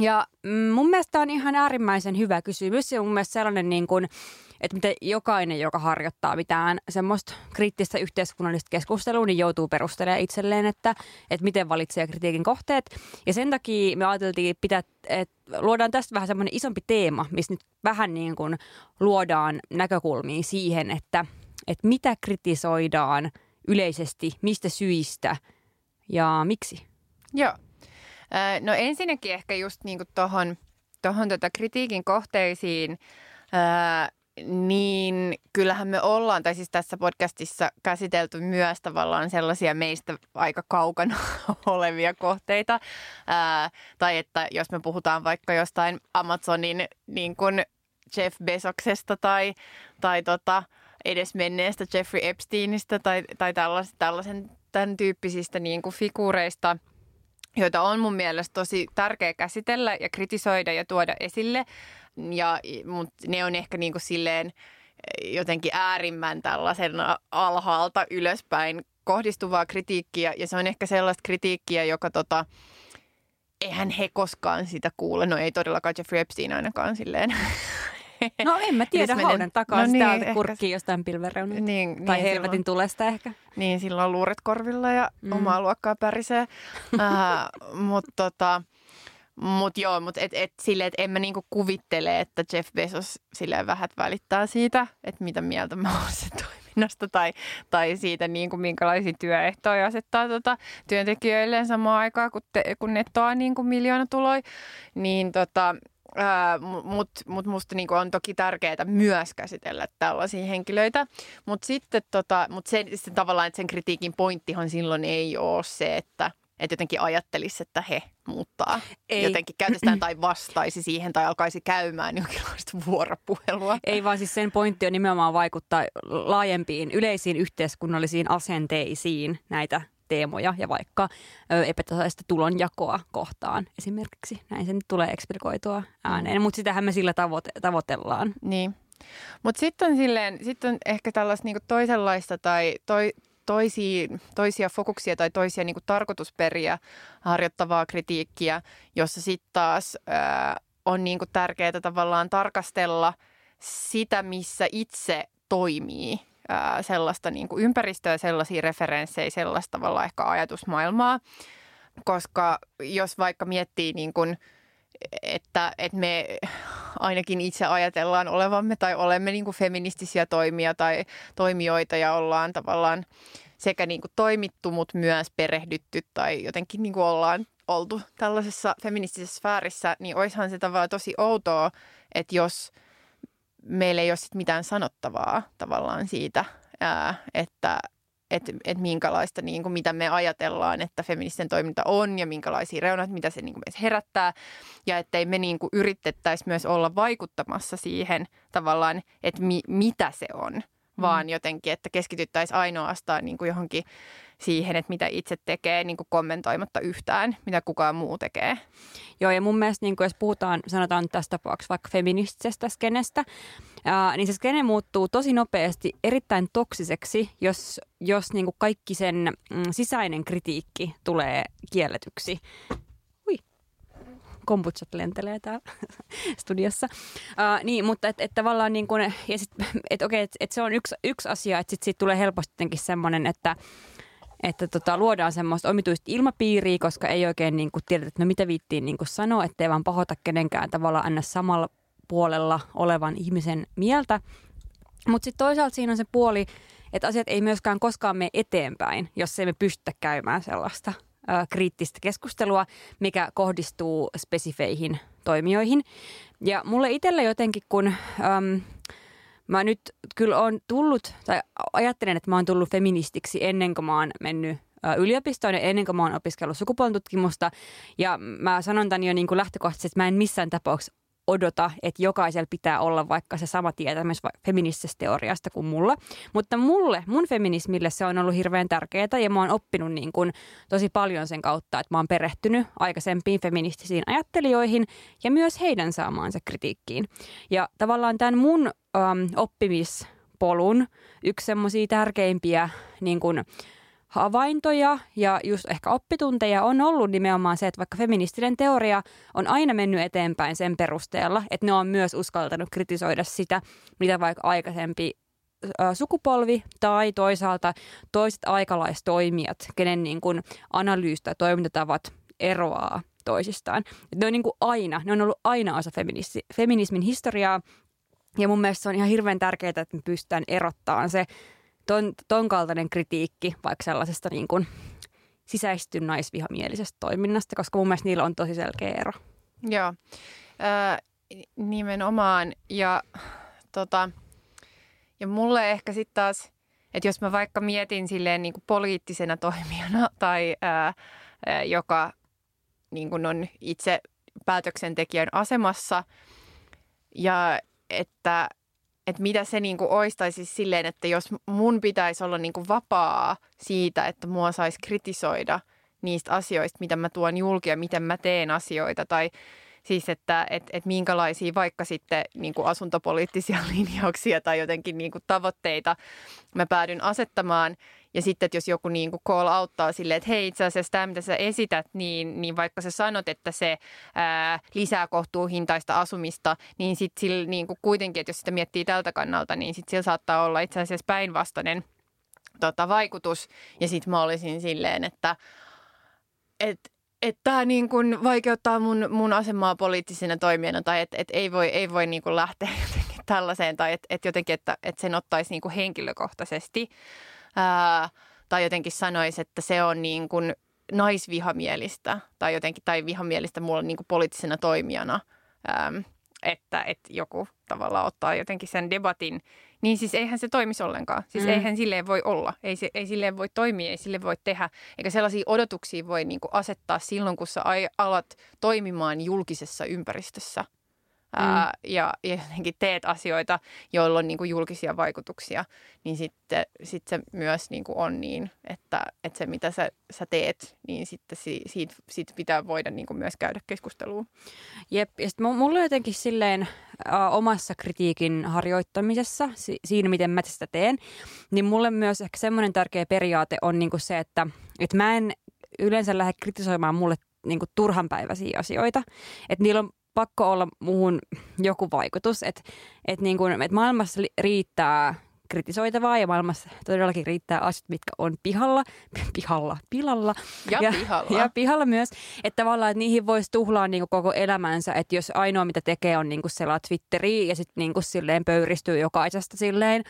Ja mm, mun mielestä on ihan äärimmäisen hyvä kysymys ja mun mielestä sellainen niin kuin, että miten jokainen, joka harjoittaa mitään semmoista kriittistä yhteiskunnallista keskustelua, niin joutuu perustelemaan itselleen, että, että miten valitsee kritiikin kohteet. Ja sen takia me ajateltiin, pitää, että luodaan tästä vähän semmoinen isompi teema, missä nyt vähän niin kuin luodaan näkökulmia siihen, että, että mitä kritisoidaan yleisesti, mistä syistä ja miksi. Joo. No ensinnäkin ehkä just niin tuohon tohon tota kritiikin kohteisiin niin kyllähän me ollaan, tai siis tässä podcastissa käsitelty myös tavallaan sellaisia meistä aika kaukana *laughs* olevia kohteita. Tai että jos me puhutaan vaikka jostain Amazonin niin kuin Jeff Besoksesta tai, tai tota, edes menneestä Jeffrey Epsteinistä tai, tai tällaisen, tällaisen tämän tyyppisistä niin kuin figuureista, joita on mun mielestä tosi tärkeä käsitellä ja kritisoida ja tuoda esille – ja, mutta ne on ehkä niin kuin silleen eh, jotenkin äärimmän tällaisen alhaalta ylöspäin kohdistuvaa kritiikkiä. Ja se on ehkä sellaista kritiikkiä, joka tota, eihän he koskaan sitä kuule. No ei todellakaan Jeffrey Epstein ainakaan silleen. *laughs* No en mä tiedä, hauden takaa no niin, täältä kurkkii jostain pilvereunalta. Niin, tai niin, helvetin silloin, tulesta ehkä. Niin, silloin luuret korvilla ja mm. omaa luokkaa pärisee. *laughs* uh, Mutta tota, mutta joo, mutta et, et, silleen, että en mä niinku kuvittele, että Jeff Bezos silleen vähät välittää siitä, että mitä mieltä mä oon se toiminnasta tai, tai siitä, niinku, minkälaisia työehtoja asettaa tota, työntekijöilleen samaan aikaan, kun, te, kun nettoaa niinku miljoona tuloi. Niin tota, mutta mut musta niinku on toki tärkeää myös käsitellä tällaisia henkilöitä. Mutta sitten tota, mut se, se tavallaan, että sen kritiikin pointtihan silloin ei ole se, että – että jotenkin ajattelisi, että he muuttaa. Ei. Jotenkin käytöstään tai vastaisi siihen tai alkaisi käymään jonkinlaista vuoropuhelua. Ei vaan siis sen pointti on nimenomaan vaikuttaa laajempiin yleisiin yhteiskunnallisiin asenteisiin näitä teemoja ja vaikka epätasaista tulonjakoa kohtaan esimerkiksi. Näin sen tulee eksplikoitua ääneen, mm. mutta sitähän me sillä tavoite- tavoitellaan. Niin. Mutta sitten on, sit on ehkä tällaista niinku toisenlaista tai toi, toisia, toisia fokuksia tai toisia niin kuin tarkoitusperiä harjoittavaa kritiikkiä, jossa sitten taas ää, on niin kuin tärkeää tavallaan tarkastella sitä, missä itse toimii ää, sellaista niin kuin ympäristöä, sellaisia referenssejä, sellaista tavalla ehkä ajatusmaailmaa. Koska jos vaikka miettii niin kuin että, että me ainakin itse ajatellaan olevamme tai olemme niin kuin feministisiä toimia tai toimijoita ja ollaan tavallaan sekä niin kuin toimittu, mutta myös perehdytty tai jotenkin niin kuin ollaan oltu tällaisessa feministisessä sfäärissä, niin oishan se tavallaan tosi outoa, että jos meillä ei ole sit mitään sanottavaa tavallaan siitä, ää, että että et minkälaista, niin kuin, mitä me ajatellaan, että feministen toiminta on ja minkälaisia reunat, mitä se niin kuin, meissä herättää. Ja ettei me niin kuin, yritettäisi myös olla vaikuttamassa siihen tavallaan, että mi, mitä se on. Vaan jotenkin, että keskityttäisiin ainoastaan niin kuin johonkin siihen, että mitä itse tekee, niin kuin kommentoimatta yhtään, mitä kukaan muu tekee. Joo, ja mun mielestä niin kuin jos puhutaan, sanotaan tässä tapauksessa vaikka feministisestä skenestä, ää, niin se skene muuttuu tosi nopeasti erittäin toksiseksi, jos, jos niin kuin kaikki sen mm, sisäinen kritiikki tulee kielletyksi. Kombutsat lentelee täällä *laughs* studiossa. Uh, niin, mutta että et tavallaan niin kuin, ja sit, *laughs* et okei, et, et se on yksi, yksi asia, että sit siitä tulee helposti semmoinen, että että tota, luodaan semmoista omituista ilmapiiriä, koska ei oikein niin kuin tiedetä, että no mitä viittiin niin kuin sanoa, ettei vaan pahota kenenkään tavalla aina samalla puolella olevan ihmisen mieltä. Mutta sitten toisaalta siinä on se puoli, että asiat ei myöskään koskaan mene eteenpäin, jos emme pystytä käymään sellaista kriittistä keskustelua, mikä kohdistuu spesifeihin toimijoihin. Ja mulle itselle jotenkin, kun... Öm, Mä nyt kyllä on tullut, tai ajattelen, että mä oon tullut feministiksi ennen kuin mä oon mennyt yliopistoon ja ennen kuin mä oon opiskellut sukupuolitutkimusta. Ja mä sanon tämän jo niin kuin lähtökohtaisesti, että mä en missään tapauksessa odota, että jokaisella pitää olla vaikka se sama tietämys feministisestä teoriasta kuin mulla. Mutta mulle, mun feminismille se on ollut hirveän tärkeää ja mä oon oppinut niin kuin tosi paljon sen kautta, että mä oon perehtynyt aikaisempiin feministisiin ajattelijoihin ja myös heidän saamaansa kritiikkiin. Ja tavallaan tämän mun äm, oppimispolun yksi semmoisia tärkeimpiä niin kuin, havaintoja ja just ehkä oppitunteja on ollut nimenomaan se, että vaikka feministinen teoria on aina mennyt eteenpäin sen perusteella, että ne on myös uskaltanut kritisoida sitä, mitä vaikka aikaisempi sukupolvi tai toisaalta toiset aikalaistoimijat, kenen niin kuin analyystä ja toimintatavat eroaa toisistaan. Ne on niin kuin aina, ne on ollut aina osa feminismin historiaa ja mun mielestä se on ihan hirveän tärkeää, että me pystytään erottamaan se ton, ton kaltainen kritiikki vaikka sellaisesta niin kuin sisäistyn naisvihamielisestä toiminnasta, koska mun mielestä niillä on tosi selkeä ero. Joo, äh, nimenomaan. Ja, tota, ja mulle ehkä sitten taas, että jos mä vaikka mietin silleen niin kuin poliittisena toimijana *laughs* tai ää, joka niin kuin on itse päätöksentekijän asemassa ja että että mitä se niinku oistaisi silleen, että jos mun pitäisi olla niinku vapaa siitä, että mua saisi kritisoida niistä asioista, mitä mä tuon julki ja miten mä teen asioita tai siis, että et, et minkälaisia vaikka sitten niin kuin asuntopoliittisia *laughs* linjauksia tai jotenkin niin kuin tavoitteita mä päädyn asettamaan. Ja sitten, että jos joku niin kuin call auttaa silleen, että hei itse asiassa tämä, mitä sä esität, niin, niin vaikka sä sanot, että se ää, lisää kohtuuhintaista asumista, niin sitten sillä niin kuin kuitenkin, että jos sitä miettii tältä kannalta, niin sitten sillä saattaa olla itse asiassa päinvastainen tota, vaikutus. Ja sitten mä olisin silleen, että et, että tämä niin kuin vaikeuttaa mun, mun asemaa poliittisena toimijana tai että et ei voi, ei voi niin kuin lähteä *laughs* jotenkin tällaiseen tai että et jotenkin, että et sen ottaisi niin kuin henkilökohtaisesti ää, tai jotenkin sanoisi, että se on niin kuin naisvihamielistä tai jotenkin tai vihamielistä mulla niin kuin poliittisena toimijana, ää, että, että joku tavallaan ottaa jotenkin sen debatin niin siis eihän se toimisi ollenkaan. Siis mm. eihän silleen voi olla. Ei, se, ei silleen voi toimia, ei sille voi tehdä. Eikä sellaisia odotuksia voi niinku asettaa silloin, kun sä alat toimimaan julkisessa ympäristössä. Mm. Ää, ja, ja jotenkin teet asioita, joilla on niin kuin julkisia vaikutuksia, niin sitten sit se myös niin kuin on niin, että, että se mitä sä, sä teet, niin sitten si, siitä, siitä pitää voida niin kuin myös käydä keskustelua. Jep, ja sitten mulla jotenkin silleen ä, omassa kritiikin harjoittamisessa, si, siinä miten mä sitä teen, niin mulle myös ehkä semmoinen tärkeä periaate on niin kuin se, että, että mä en yleensä lähde kritisoimaan mulle niin kuin turhanpäiväisiä asioita. Että niillä on pakko olla muuhun joku vaikutus, että et niin kuin, et maailmassa riittää kritisoitavaa ja maailmassa todellakin riittää asiat, mitkä on pihalla, *laughs* pihalla, pilalla. Ja, ja pihalla. Ja pihalla myös, että tavallaan että niihin voisi tuhlaa niin koko elämänsä, että jos ainoa mitä tekee on niin selaa Twitteriä ja sitten niin silleen pöyristyy jokaisesta silleen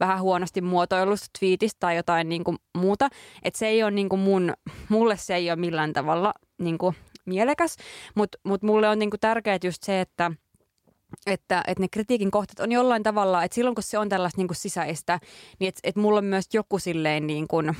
vähän huonosti muotoilusta twiitistä tai jotain niin muuta, että se ei ole niin mun, mulle se ei ole millään tavalla niin mielekäs, mutta mut mulle on niin tärkeää just se, että – että, että ne kritiikin kohteet on jollain tavalla, että silloin kun se on tällaista niin kuin sisäistä, niin että, että mulla on myös joku silleen niin kuin,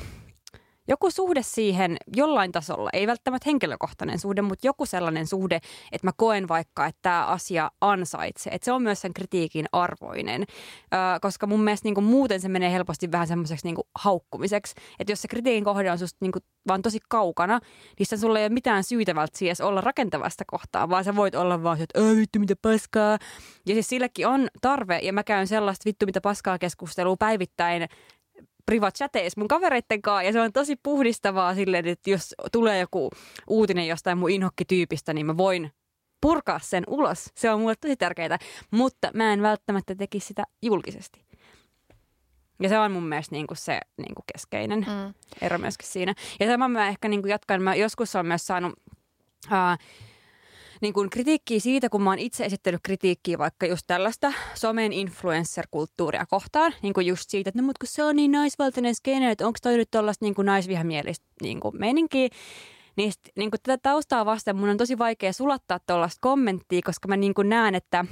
joku suhde siihen jollain tasolla, ei välttämättä henkilökohtainen suhde, mutta joku sellainen suhde, että mä koen vaikka, että tämä asia ansaitsee. Että se on myös sen kritiikin arvoinen, ö, koska mun mielestä niin kuin muuten se menee helposti vähän semmoiseksi niin haukkumiseksi. Että jos se kritiikin kohde on susta niin kuin vaan tosi kaukana, niin sen sulla ei ole mitään syytä välttämättä olla rakentavasta kohtaa, vaan sä voit olla vaan että vittu mitä paskaa. Ja siis silläkin on tarve, ja mä käyn sellaista vittu mitä paskaa keskustelua päivittäin privat chateissa mun kavereitten kanssa ja se on tosi puhdistavaa silleen, että jos tulee joku uutinen jostain mun inhokkityypistä, niin mä voin purkaa sen ulos. Se on mulle tosi tärkeää, mutta mä en välttämättä tekisi sitä julkisesti. Ja se on mun mielestä niin kuin se niin kuin keskeinen mm. ero myöskin siinä. Ja sama mä ehkä niin kuin jatkan, mä joskus on myös saanut... Uh, niin kuin kritiikkiä siitä, kun mä oon itse esittänyt kritiikkiä vaikka just tällaista somen influencer-kulttuuria kohtaan. Niin kuin just siitä, että no, mutta kun se on niin naisvaltainen skene, että onko toi nyt tuollaista niin naisvihamielistä niin kuin meininkiä. Niin, sit, niin kuin tätä taustaa vasten mun on tosi vaikea sulattaa tuollaista kommenttia, koska mä niin kuin näen, että,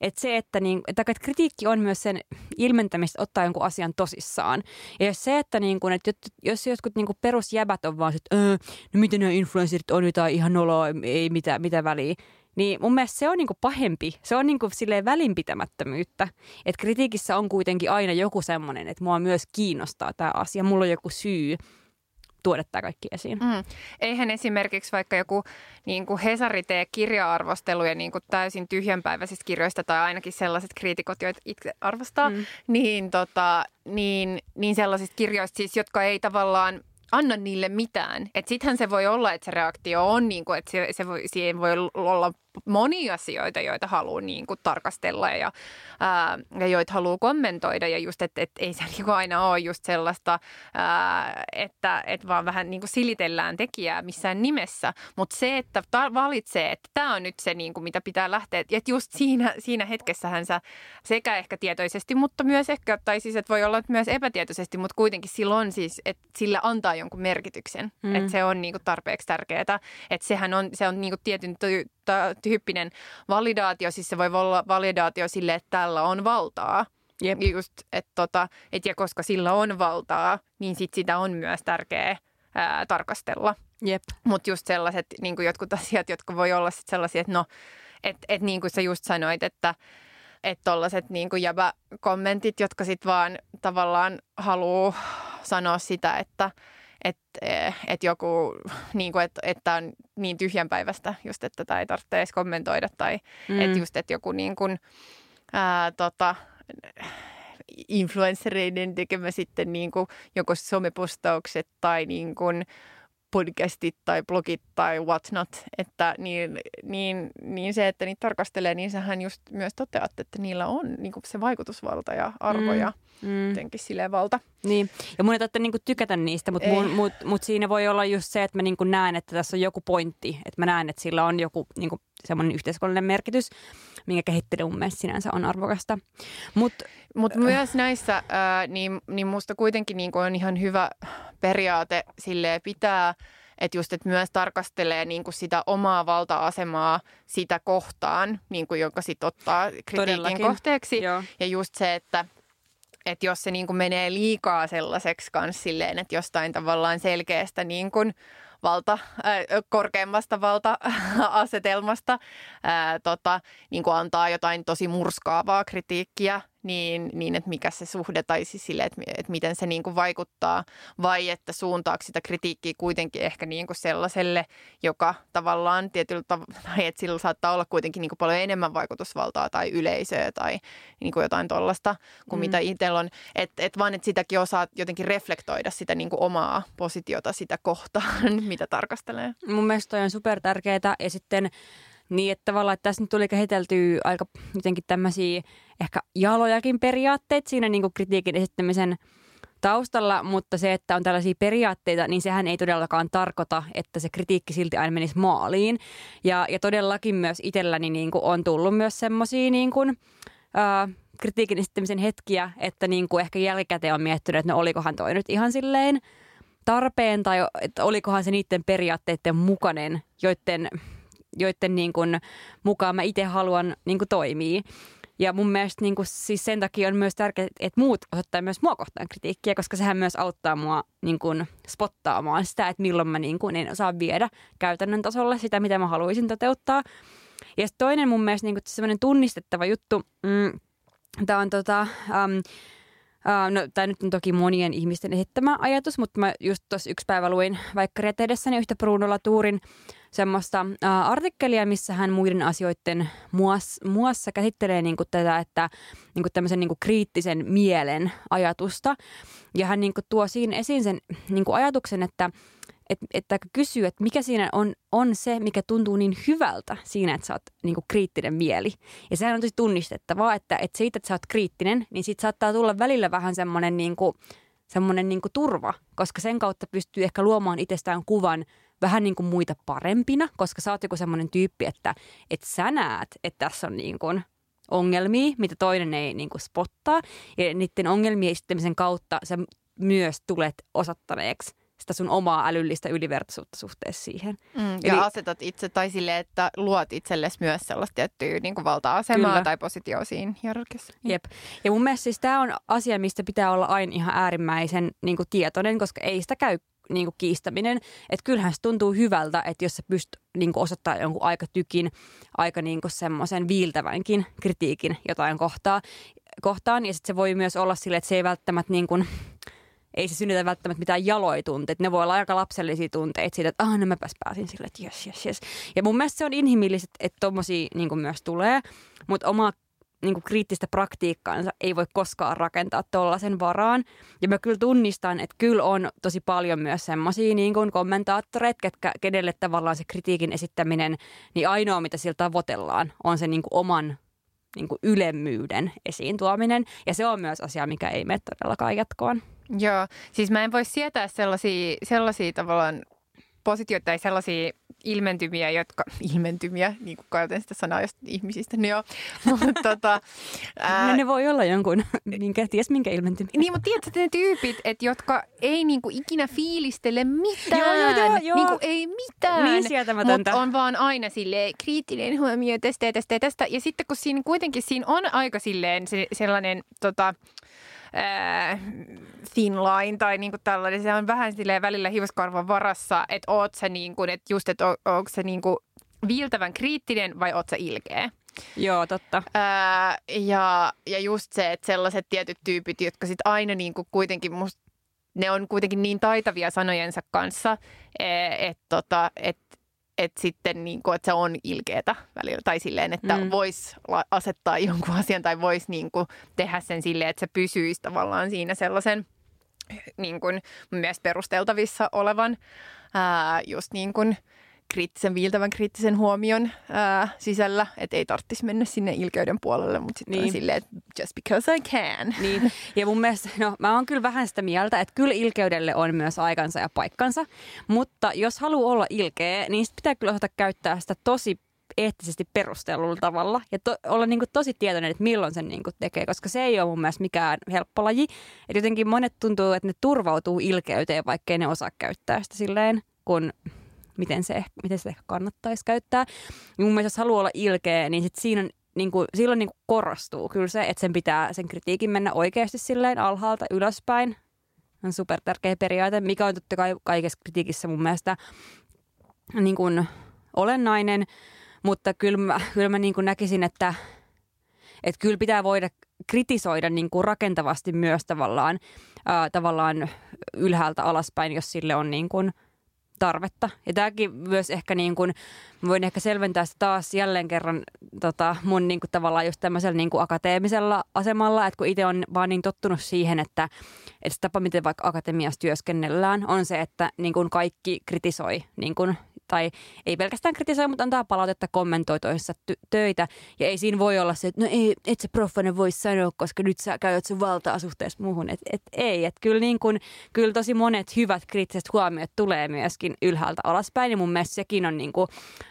että se, että, niin, että, kritiikki on myös sen ilmentämistä ottaa jonkun asian tosissaan. Ja jos se, että, niin kuin, että jos jotkut niin perusjäbät on vaan, että öö, no miten nämä influencerit on jotain ihan noloa, ei mitä, mitä väliä, niin mun mielestä se on niinku pahempi. Se on niinku silleen välinpitämättömyyttä. Että kritiikissä on kuitenkin aina joku semmoinen, että mua myös kiinnostaa tämä asia. Mulla on joku syy tuoda tämä kaikki esiin. Mm. Eihän esimerkiksi vaikka joku niin kuin Hesari tee kirja-arvosteluja niin kuin täysin tyhjänpäiväisistä kirjoista tai ainakin sellaiset kriitikot, joita itse arvostaa, mm. niin, tota, niin, niin sellaisista kirjoista siis, jotka ei tavallaan anna niille mitään. Että sittenhän se voi olla, että se reaktio on niin kuin, että se, se voi, siihen voi olla monia asioita, joita haluaa niin kuin tarkastella ja, ää, ja joita haluaa kommentoida. Ja just, että et ei se *laughs* niin kuin aina ole just sellaista, ää, että et vaan vähän niin kuin silitellään tekijää missään nimessä. Mutta se, että ta- valitsee, että tämä on nyt se, niin kuin, mitä pitää lähteä. Että just siinä, siinä hetkessähän sä sekä ehkä tietoisesti, mutta myös ehkä, tai siis että voi olla myös epätietoisesti, mutta kuitenkin silloin siis, että sillä antaa jonkun merkityksen. Mm. Että se on niin kuin tarpeeksi tärkeää. Että sehän on, se on niin kuin tietyn tyyppinen validaatio, siis se voi olla validaatio sille, että tällä on valtaa. Jep. Just, että tota, et ja koska sillä on valtaa, niin sit sitä on myös tärkeää ää, tarkastella. Mutta just sellaiset niin kuin jotkut *laughs* asiat, jotka voi olla sit sellaisia, että no, että et niin kuin sä just sanoit, että että tollaset niin kuin kommentit, jotka sitten vaan tavallaan haluaa sanoa sitä, että että eh, et joku, *laughs* niin kuin, että, että on niin tyhjänpäivästä just, että tätä ei tarvitse edes kommentoida tai mm. että just, että joku niin kuin, ää, tota, influenssereiden tekemä sitten niin kuin joko somepostaukset tai niin kuin, podcastit tai blogit tai whatnot, että niin, niin, niin se, että niitä tarkastelee, niin sähän just myös toteat, että niillä on niin kuin se vaikutusvalta ja arvo mm, ja mm. jotenkin silleen valta. Niin, ja mun ei tarvitse niin tykätä niistä, mutta mun, mut, mut siinä voi olla just se, että mä niin näen, että tässä on joku pointti, että mä näen, että sillä on joku niin semmoinen yhteiskunnallinen merkitys, minkä kehittely mun mielestä sinänsä on arvokasta. Mutta Mut myös näissä, ää, niin, niin musta kuitenkin niin on ihan hyvä periaate sille pitää, että just, että myös tarkastelee niin kuin sitä omaa valta-asemaa sitä kohtaan, niin kuin, jonka sitten ottaa kritiikin Todellakin. kohteeksi. Joo. Ja just se, että että jos se niin kuin menee liikaa sellaiseksi kanssa silleen, että jostain tavallaan selkeästä niin kuin valta, äh, korkeammasta valta-asetelmasta *laughs* äh, tota, niin kuin antaa jotain tosi murskaavaa kritiikkiä niin, niin että mikä se suhde tai siis sille, että, että miten se niin kuin vaikuttaa vai että suuntaako sitä kritiikkiä kuitenkin ehkä niin kuin sellaiselle, joka tavallaan tietyllä tavalla, *laughs* että sillä saattaa olla kuitenkin niin kuin paljon enemmän vaikutusvaltaa tai yleisöä tai niin kuin jotain tuollaista kuin mm. mitä itsellä on. Että et vaan, että sitäkin osaa jotenkin reflektoida sitä niin kuin omaa positiota sitä kohtaan, *laughs* mitä tarkastelee. Mun mielestä on super tärkeää ja sitten Niin, että tavallaan että tässä nyt tuli kehiteltyä aika jotenkin tämmöisiä ehkä jalojakin periaatteita siinä niin kuin kritiikin esittämisen taustalla, mutta se, että on tällaisia periaatteita, niin sehän ei todellakaan tarkoita, että se kritiikki silti aina menisi maaliin. Ja, ja todellakin myös itselläni niin kuin on tullut myös semmoisia niin kuin, äh, kritiikin esittämisen hetkiä, että niin kuin ehkä jälkikäteen on miettinyt, että no olikohan toi nyt ihan silleen tarpeen tai että olikohan se niiden periaatteiden mukainen, joiden, joiden niin kuin mukaan mä itse haluan niin kuin toimia. Ja mun mielestä niin kuin, siis sen takia on myös tärkeää, että muut osoittaa myös mua kohtaan kritiikkiä, koska sehän myös auttaa mua niin kuin, spottaamaan sitä, että milloin mä niin kuin, en osaa viedä käytännön tasolle sitä, mitä mä haluaisin toteuttaa. Ja toinen mun mielestä niin kuin, tunnistettava juttu, mm, tämä on tota, um, Uh, no, tämä nyt on toki monien ihmisten esittämä ajatus, mutta mä just tuossa yksi päivä luin vaikka retehdessäni yhtä Bruno Laturin semmoista uh, artikkelia, missä hän muiden asioiden muassa, muassa käsittelee niinku tätä, että niinku tämmöisen niinku kriittisen mielen ajatusta. Ja hän niinku tuo siinä esiin sen niinku ajatuksen, että että, että kysyy, että mikä siinä on, on se, mikä tuntuu niin hyvältä siinä, että sä oot niin kuin kriittinen mieli. Ja sehän on tosi tunnistettavaa, että, että siitä, että sä oot kriittinen, niin siitä saattaa tulla välillä vähän semmoinen niin semmoinen niin turva, koska sen kautta pystyy ehkä luomaan itsestään kuvan vähän niin kuin muita parempina, koska sä oot joku semmoinen tyyppi, että, että sä näet, että tässä on niin kuin ongelmia, mitä toinen ei niin kuin spottaa. Ja niiden ongelmien esittämisen kautta sä myös tulet osoittaneeksi sitä sun omaa älyllistä ylivertaisuutta suhteessa siihen. Mm, ja Eli, asetat itse, tai sille, että luot itsellesi myös sellaista tiettyä niin valta-asemaa kyllä. tai positioa siinä hierarkiassa. Jep. Ja mun mielestä siis tämä on asia, mistä pitää olla aina ihan äärimmäisen niin kuin tietoinen, koska ei sitä käy niin kuin kiistäminen. Että kyllähän se tuntuu hyvältä, että jos sä pystyt niin kuin osoittaa jonkun aika tykin, aika niin kuin semmoisen viiltävänkin kritiikin jotain kohtaa, kohtaan. Ja sitten se voi myös olla sille, että se ei välttämättä niin kuin, ei se synnytä välttämättä mitään jaloja tunteita. Ne voi olla aika lapsellisia tunteita siitä, että ah, no mäpäs pääsin sille, että jes, jes, jes. Ja mun mielestä se on inhimillistä, että tommosia niin myös tulee, mutta oma niin kuin kriittistä praktiikkaansa ei voi koskaan rakentaa tuollaisen varaan. Ja mä kyllä tunnistan, että kyllä on tosi paljon myös semmoisia niin kuin kommentaattoreita, ketkä, kenelle tavallaan se kritiikin esittäminen, niin ainoa mitä siltä tavoitellaan on se niin kuin oman niin kuin ylemmyyden esiin tuominen. Ja se on myös asia, mikä ei mene todellakaan jatkoon. Joo, siis mä en voi sietää sellaisia, sellaisia tavallaan positioita tai sellaisia ilmentymiä, jotka, *laughs* ilmentymiä, niin kuin käytän sitä sanaa just ihmisistä, niin joo. mutta, tota, ää, ne voi olla jonkun, *laughs* minkä, ties minkä ilmentymiä. Niin, mutta tiedätkö ne tyypit, että jotka ei niin kuin ikinä fiilistele mitään. Joo, joo, joo. joo. Niin kuin ei mitään. Niin Mutta on vaan aina sille kriittinen huomio tästä ja tästä ja tästä. Ja sitten kun siinä kuitenkin siinä on aika silleen se, sellainen tota, äh, thin line tai niinku tällainen. Se on vähän silleen välillä hiuskarvan varassa, että oot sä niinku, että just, että on, onko se niinku viiltävän kriittinen vai oot sä ilkeä. Joo, totta. Ää, ja, ja just se, että sellaiset tietyt tyypit, jotka sitten aina niinku kuitenkin musta ne on kuitenkin niin taitavia sanojensa kanssa, e, että tota, et että sitten niin kuin, että se on ilkeetä välillä. Tai silleen, että mm. voisi asettaa *laughs* jonkun asian tai voisi niin kuin, tehdä sen silleen, että se pysyisi tavallaan siinä sellaisen niin kuin, myös perusteltavissa olevan ää, just niin kuin, kriittisen, viiltävän kriittisen huomion ää, sisällä, että ei tarvitsisi mennä sinne ilkeyden puolelle, mutta sitten niin. silleen, että just because I can. Niin. Ja mun mielestä, no mä oon kyllä vähän sitä mieltä, että kyllä ilkeydelle on myös aikansa ja paikkansa, mutta jos haluaa olla ilkeä, niin sit pitää kyllä osata käyttää sitä tosi eettisesti perustellulla tavalla ja to, olla niin kuin tosi tietoinen, että milloin sen niin kuin tekee, koska se ei ole mun mielestä mikään helppo laji. Et jotenkin monet tuntuu, että ne turvautuu ilkeyteen, vaikkei ne osaa käyttää sitä silleen, kun miten se, miten se ehkä kannattaisi käyttää. Ja mun mielestä jos haluaa olla ilkeä, niin sit siinä niin kuin, silloin niin kuin korostuu kyllä se, että sen pitää sen kritiikin mennä oikeasti silleen alhaalta ylöspäin. On super tärkeä periaate, mikä on totta kai kaikessa kritiikissä mun mielestä niin kuin olennainen, mutta kyllä mä, kyllä mä niin kuin näkisin, että, että kyllä pitää voida kritisoida niin kuin rakentavasti myös tavallaan, ää, tavallaan ylhäältä alaspäin, jos sille on niin kuin – tarvetta. Ja tämäkin myös ehkä niin kuin, voin ehkä selventää sitä taas jälleen kerran tota, mun niin kuin tavallaan just tämmöisellä niin kuin akateemisella asemalla, että kun itse on vaan niin tottunut siihen, että, että se tapa, miten vaikka akatemiassa työskennellään, on se, että niin kuin kaikki kritisoi niin kuin tai ei pelkästään kritisoi, mutta antaa palautetta, kommentoi toisessa ty- töitä. Ja ei siinä voi olla se, että no ei, et se proffanen voi sanoa, koska nyt sä käyt sun valtaa suhteessa muuhun. Et, et ei, että kyllä, niin kun, kyllä tosi monet hyvät kriittiset huomiot tulee myöskin ylhäältä alaspäin. Ja mun mielestä sekin on niin kuin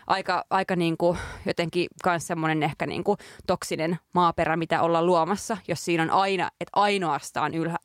aika, aika niin kuin jotenkin myös semmoinen ehkä niin kuin toksinen maaperä, mitä ollaan luomassa, jos siinä on aina, että ainoastaan ylhä,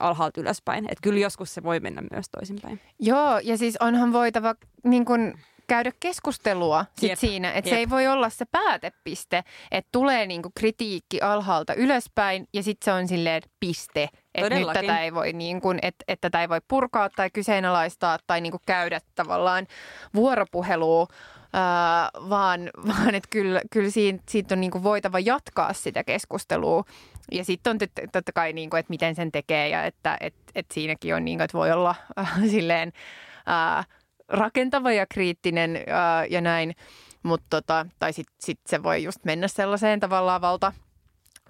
alhaalta ylöspäin. Että kyllä joskus se voi mennä myös toisinpäin. Joo, ja siis onhan voitava niin kun käydä keskustelua sit siinä, että se ei voi olla se päätepiste, että tulee niinku kritiikki alhaalta ylöspäin ja sitten se on silleen piste, että nyt tätä ei voi niin kuin, että, että tätä ei voi purkaa tai kyseenalaistaa tai niin kuin käydä tavallaan vuoropuhelua, Uh, vaan, *laughs* vaan että kyllä, kyllä siitä, siitä on niin kuin voitava jatkaa sitä keskustelua. Ja sitten on totta kai, niin kuin, että miten sen tekee ja että et, et siinäkin on, niin kuin, että voi olla äh, *laughs* silleen äh, rakentava ja kriittinen äh, ja näin. Mut tota, tai sitten sit se voi just mennä sellaiseen tavallaan valta,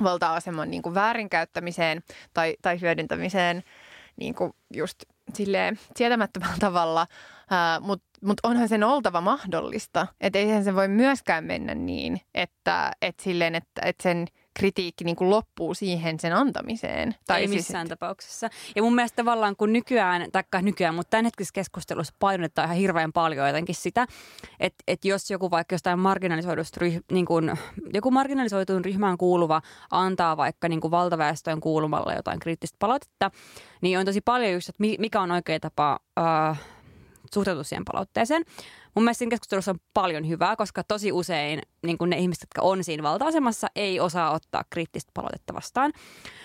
valta-aseman niin kuin väärinkäyttämiseen tai, tai hyödyntämiseen niin kuin just silleen sietämättömällä *laughs* tavalla. Uh, Mutta mut onhan sen oltava mahdollista. Että eihän se voi myöskään mennä niin, että, että, silleen, että, että sen – kritiikki niin kuin loppuu siihen sen antamiseen. Tai Ei siis, missään tapauksessa. Ja mun mielestä tavallaan kun nykyään, taikka nykyään, mutta tämän hetkisessä keskustelussa painotetaan ihan hirveän paljon jotenkin sitä, että, että jos joku vaikka jostain marginalisoidusta ryh, niin kuin, joku marginalisoituun ryhmään kuuluva antaa vaikka niin kuin valtaväestöön kuulumalla jotain kriittistä palautetta, niin on tosi paljon just, että mikä on oikea tapa äh, suhtautua siihen palautteeseen. Mun mielestä siinä keskustelussa on paljon hyvää, koska tosi usein niin ne ihmiset, jotka on siinä valta-asemassa, ei osaa ottaa kriittistä palautetta vastaan.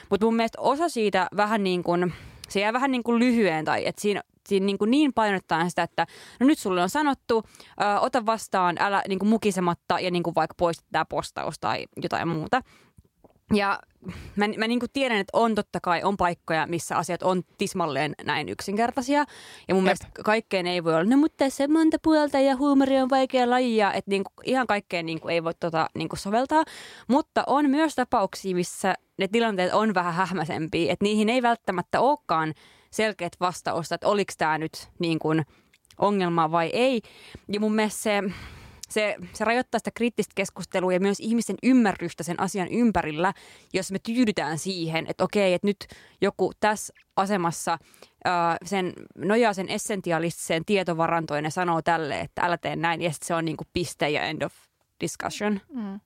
Mutta mun mielestä osa siitä vähän niin kuin, se jää vähän niin kuin lyhyen tai että siinä, siinä niin, niin painottaa sitä, että no nyt sulle on sanottu, ö, ota vastaan, älä niin kuin mukisematta ja niin kuin vaikka poista tämä postaus tai jotain muuta. Ja mä, mä niin tiedän, että on totta kai on paikkoja, missä asiat on tismalleen näin yksinkertaisia. Ja mun Jep. mielestä kaikkeen ei voi olla, no mutta on monta puolta ja huumori on vaikea lajia. Että niin kuin, ihan kaikkeen niin kuin, ei voi tota, niin kuin soveltaa. Mutta on myös tapauksia, missä ne tilanteet on vähän hähmäisempiä. Että niihin ei välttämättä olekaan selkeät vastausta, että oliko tämä nyt niin kuin ongelma vai ei. Ja mun mielestä se se, se rajoittaa sitä kriittistä keskustelua ja myös ihmisten ymmärrystä sen asian ympärillä, jos me tyydytään siihen, että okei, että nyt joku tässä asemassa ää, sen, nojaa sen essentialistiseen tietovarantoon ja sanoo tälle, että älä tee näin, ja sitten se on niin kuin piste ja end of discussion. Mm.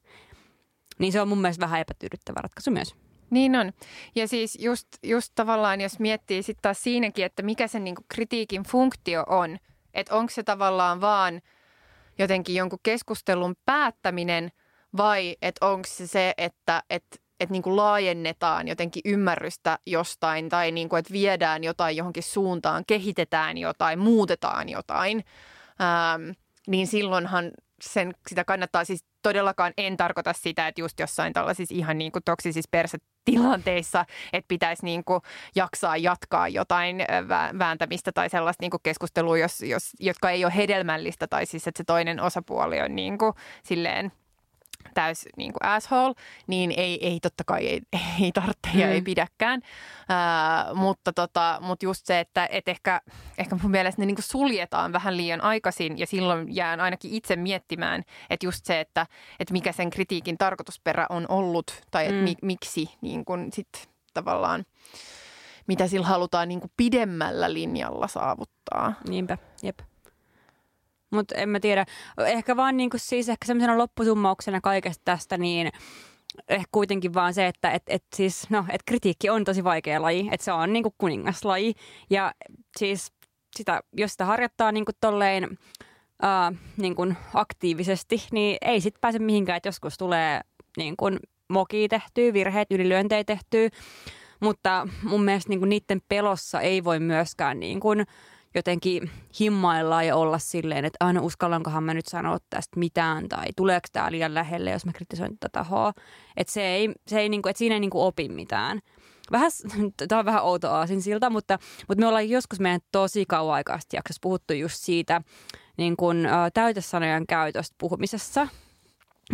Niin se on mun mielestä vähän epätyydyttävä ratkaisu myös. Niin on. Ja siis just, just tavallaan, jos miettii sitten taas siinäkin, että mikä sen niinku kritiikin funktio on, että onko se tavallaan vaan – jotenkin jonkun keskustelun päättäminen vai että onko se se, että, että että niin kuin laajennetaan jotenkin ymmärrystä jostain tai niin kuin, että viedään jotain johonkin suuntaan, kehitetään jotain, muutetaan jotain, ähm, niin silloinhan sen, sitä kannattaa. Siis todellakaan en tarkoita sitä, että just jossain tällaisissa ihan niin kuin toksisissa persetilanteissa, että pitäisi niin kuin jaksaa jatkaa jotain vääntämistä tai sellaista niin kuin keskustelua, jos, jos, jotka ei ole hedelmällistä tai siis että se toinen osapuoli on niin kuin silleen täys niin kuin asshole, niin ei, ei totta kai ei, *laughs* ei tarvitse ja mm. ei pidäkään. Ää, mutta, tota, mutta just se, että et ehkä, ehkä mun mielestä ne niin kuin suljetaan vähän liian aikaisin ja silloin jään ainakin itse miettimään, että just se, että, että mikä sen kritiikin tarkoitusperä on ollut tai että mm. mi, miksi niin kuin sit tavallaan mitä sillä halutaan niin kuin pidemmällä linjalla saavuttaa. Niinpä, jep. Mutta en mä tiedä. Ehkä vaan niinku siis ehkä semmoisena loppusummauksena kaikesta tästä, niin ehkä kuitenkin vaan se, että et, et siis, no, et kritiikki on tosi vaikea laji. Että se on niinku kuningaslaji. Ja siis sitä, jos sitä harjoittaa niinku tolleen uh, niinku aktiivisesti, niin ei sit pääse mihinkään. Että joskus tulee niinku mokia tehtyä, virheet, ylilyöntejä tehtyä. Mutta mun mielestä niinku niiden pelossa ei voi myöskään niinku, jotenkin himmailla ja olla silleen, että aina uskallankohan mä nyt sanoa tästä mitään tai tuleeko tämä liian lähelle, jos mä kritisoin tätä tahoa. Että se ei, se ei niinku, että siinä ei niinku opi mitään. Vähän, *laughs* tämä on vähän outo aasin siltä, mutta, mutta me ollaan joskus meidän tosi kauan aikaisesti jaksossa puhuttu just siitä niin kun, ä, täytesanojen käytöstä puhumisessa.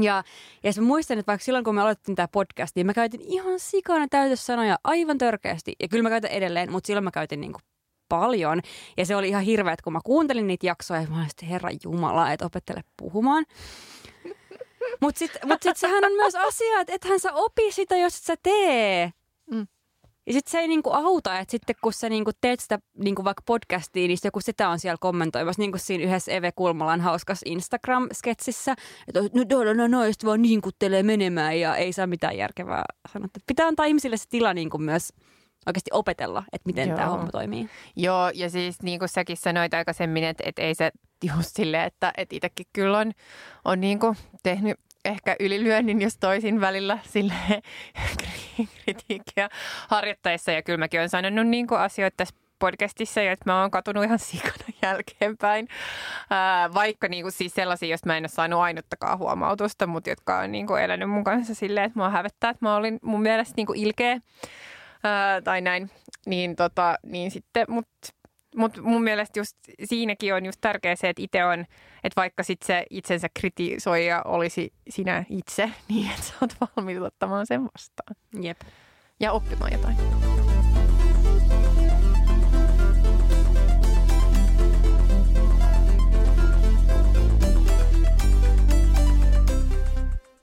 Ja, ja mä muistan, että vaikka silloin kun me aloitettiin tämä podcast, niin mä käytin ihan sikana täytesanoja aivan törkeästi. Ja kyllä mä käytän edelleen, mutta silloin mä käytin niin kuin paljon. Ja se oli ihan hirveä, että kun mä kuuntelin niitä jaksoja, mä olin sitten, herra Jumala, että opettele puhumaan. Mutta sitten mut sit sehän on myös asia, että ethän sä opi sitä, jos et sä tee. Mm. Ja sitten se ei niinku auta, että sitten kun sä niinku teet sitä niinku vaikka podcastia, niin joku sitä on siellä kommentoimassa, niin kuin siinä yhdessä Eve Kulmalan hauskas Instagram-sketsissä, että no, no, no, no, just vaan niin kuttelee menemään ja ei saa mitään järkevää sanoa. Pitää antaa ihmisille se tila niinku myös oikeasti opetella, että miten tämä Joo. homma toimii. Joo, ja siis niin kuin säkin sanoit aikaisemmin, että, että ei se just silleen, että, että itsekin kyllä on, on niin kuin tehnyt ehkä ylilyönnin, jos toisin välillä sille *laughs* kritiikkiä harjoittaessa. Ja kyllä mäkin olen sanonut niin kuin asioita tässä podcastissa, ja että mä oon katunut ihan *laughs* sikana jälkeenpäin. Ää, vaikka niin kuin siis sellaisia, joista mä en ole saanut ainuttakaan huomautusta, mutta jotka on niin kuin elänyt mun kanssa silleen, että mua hävettää, että mä olin mun mielestä niin kuin ilkeä ää, tai näin. Niin, tota, niin sitten, mutta mut mun mielestä just siinäkin on just tärkeää se, että itse on, että vaikka sit se itsensä kritisoija olisi sinä itse, *laughs* niin että sä oot valmis ottamaan sen vastaan Jep. ja oppimaan jotain.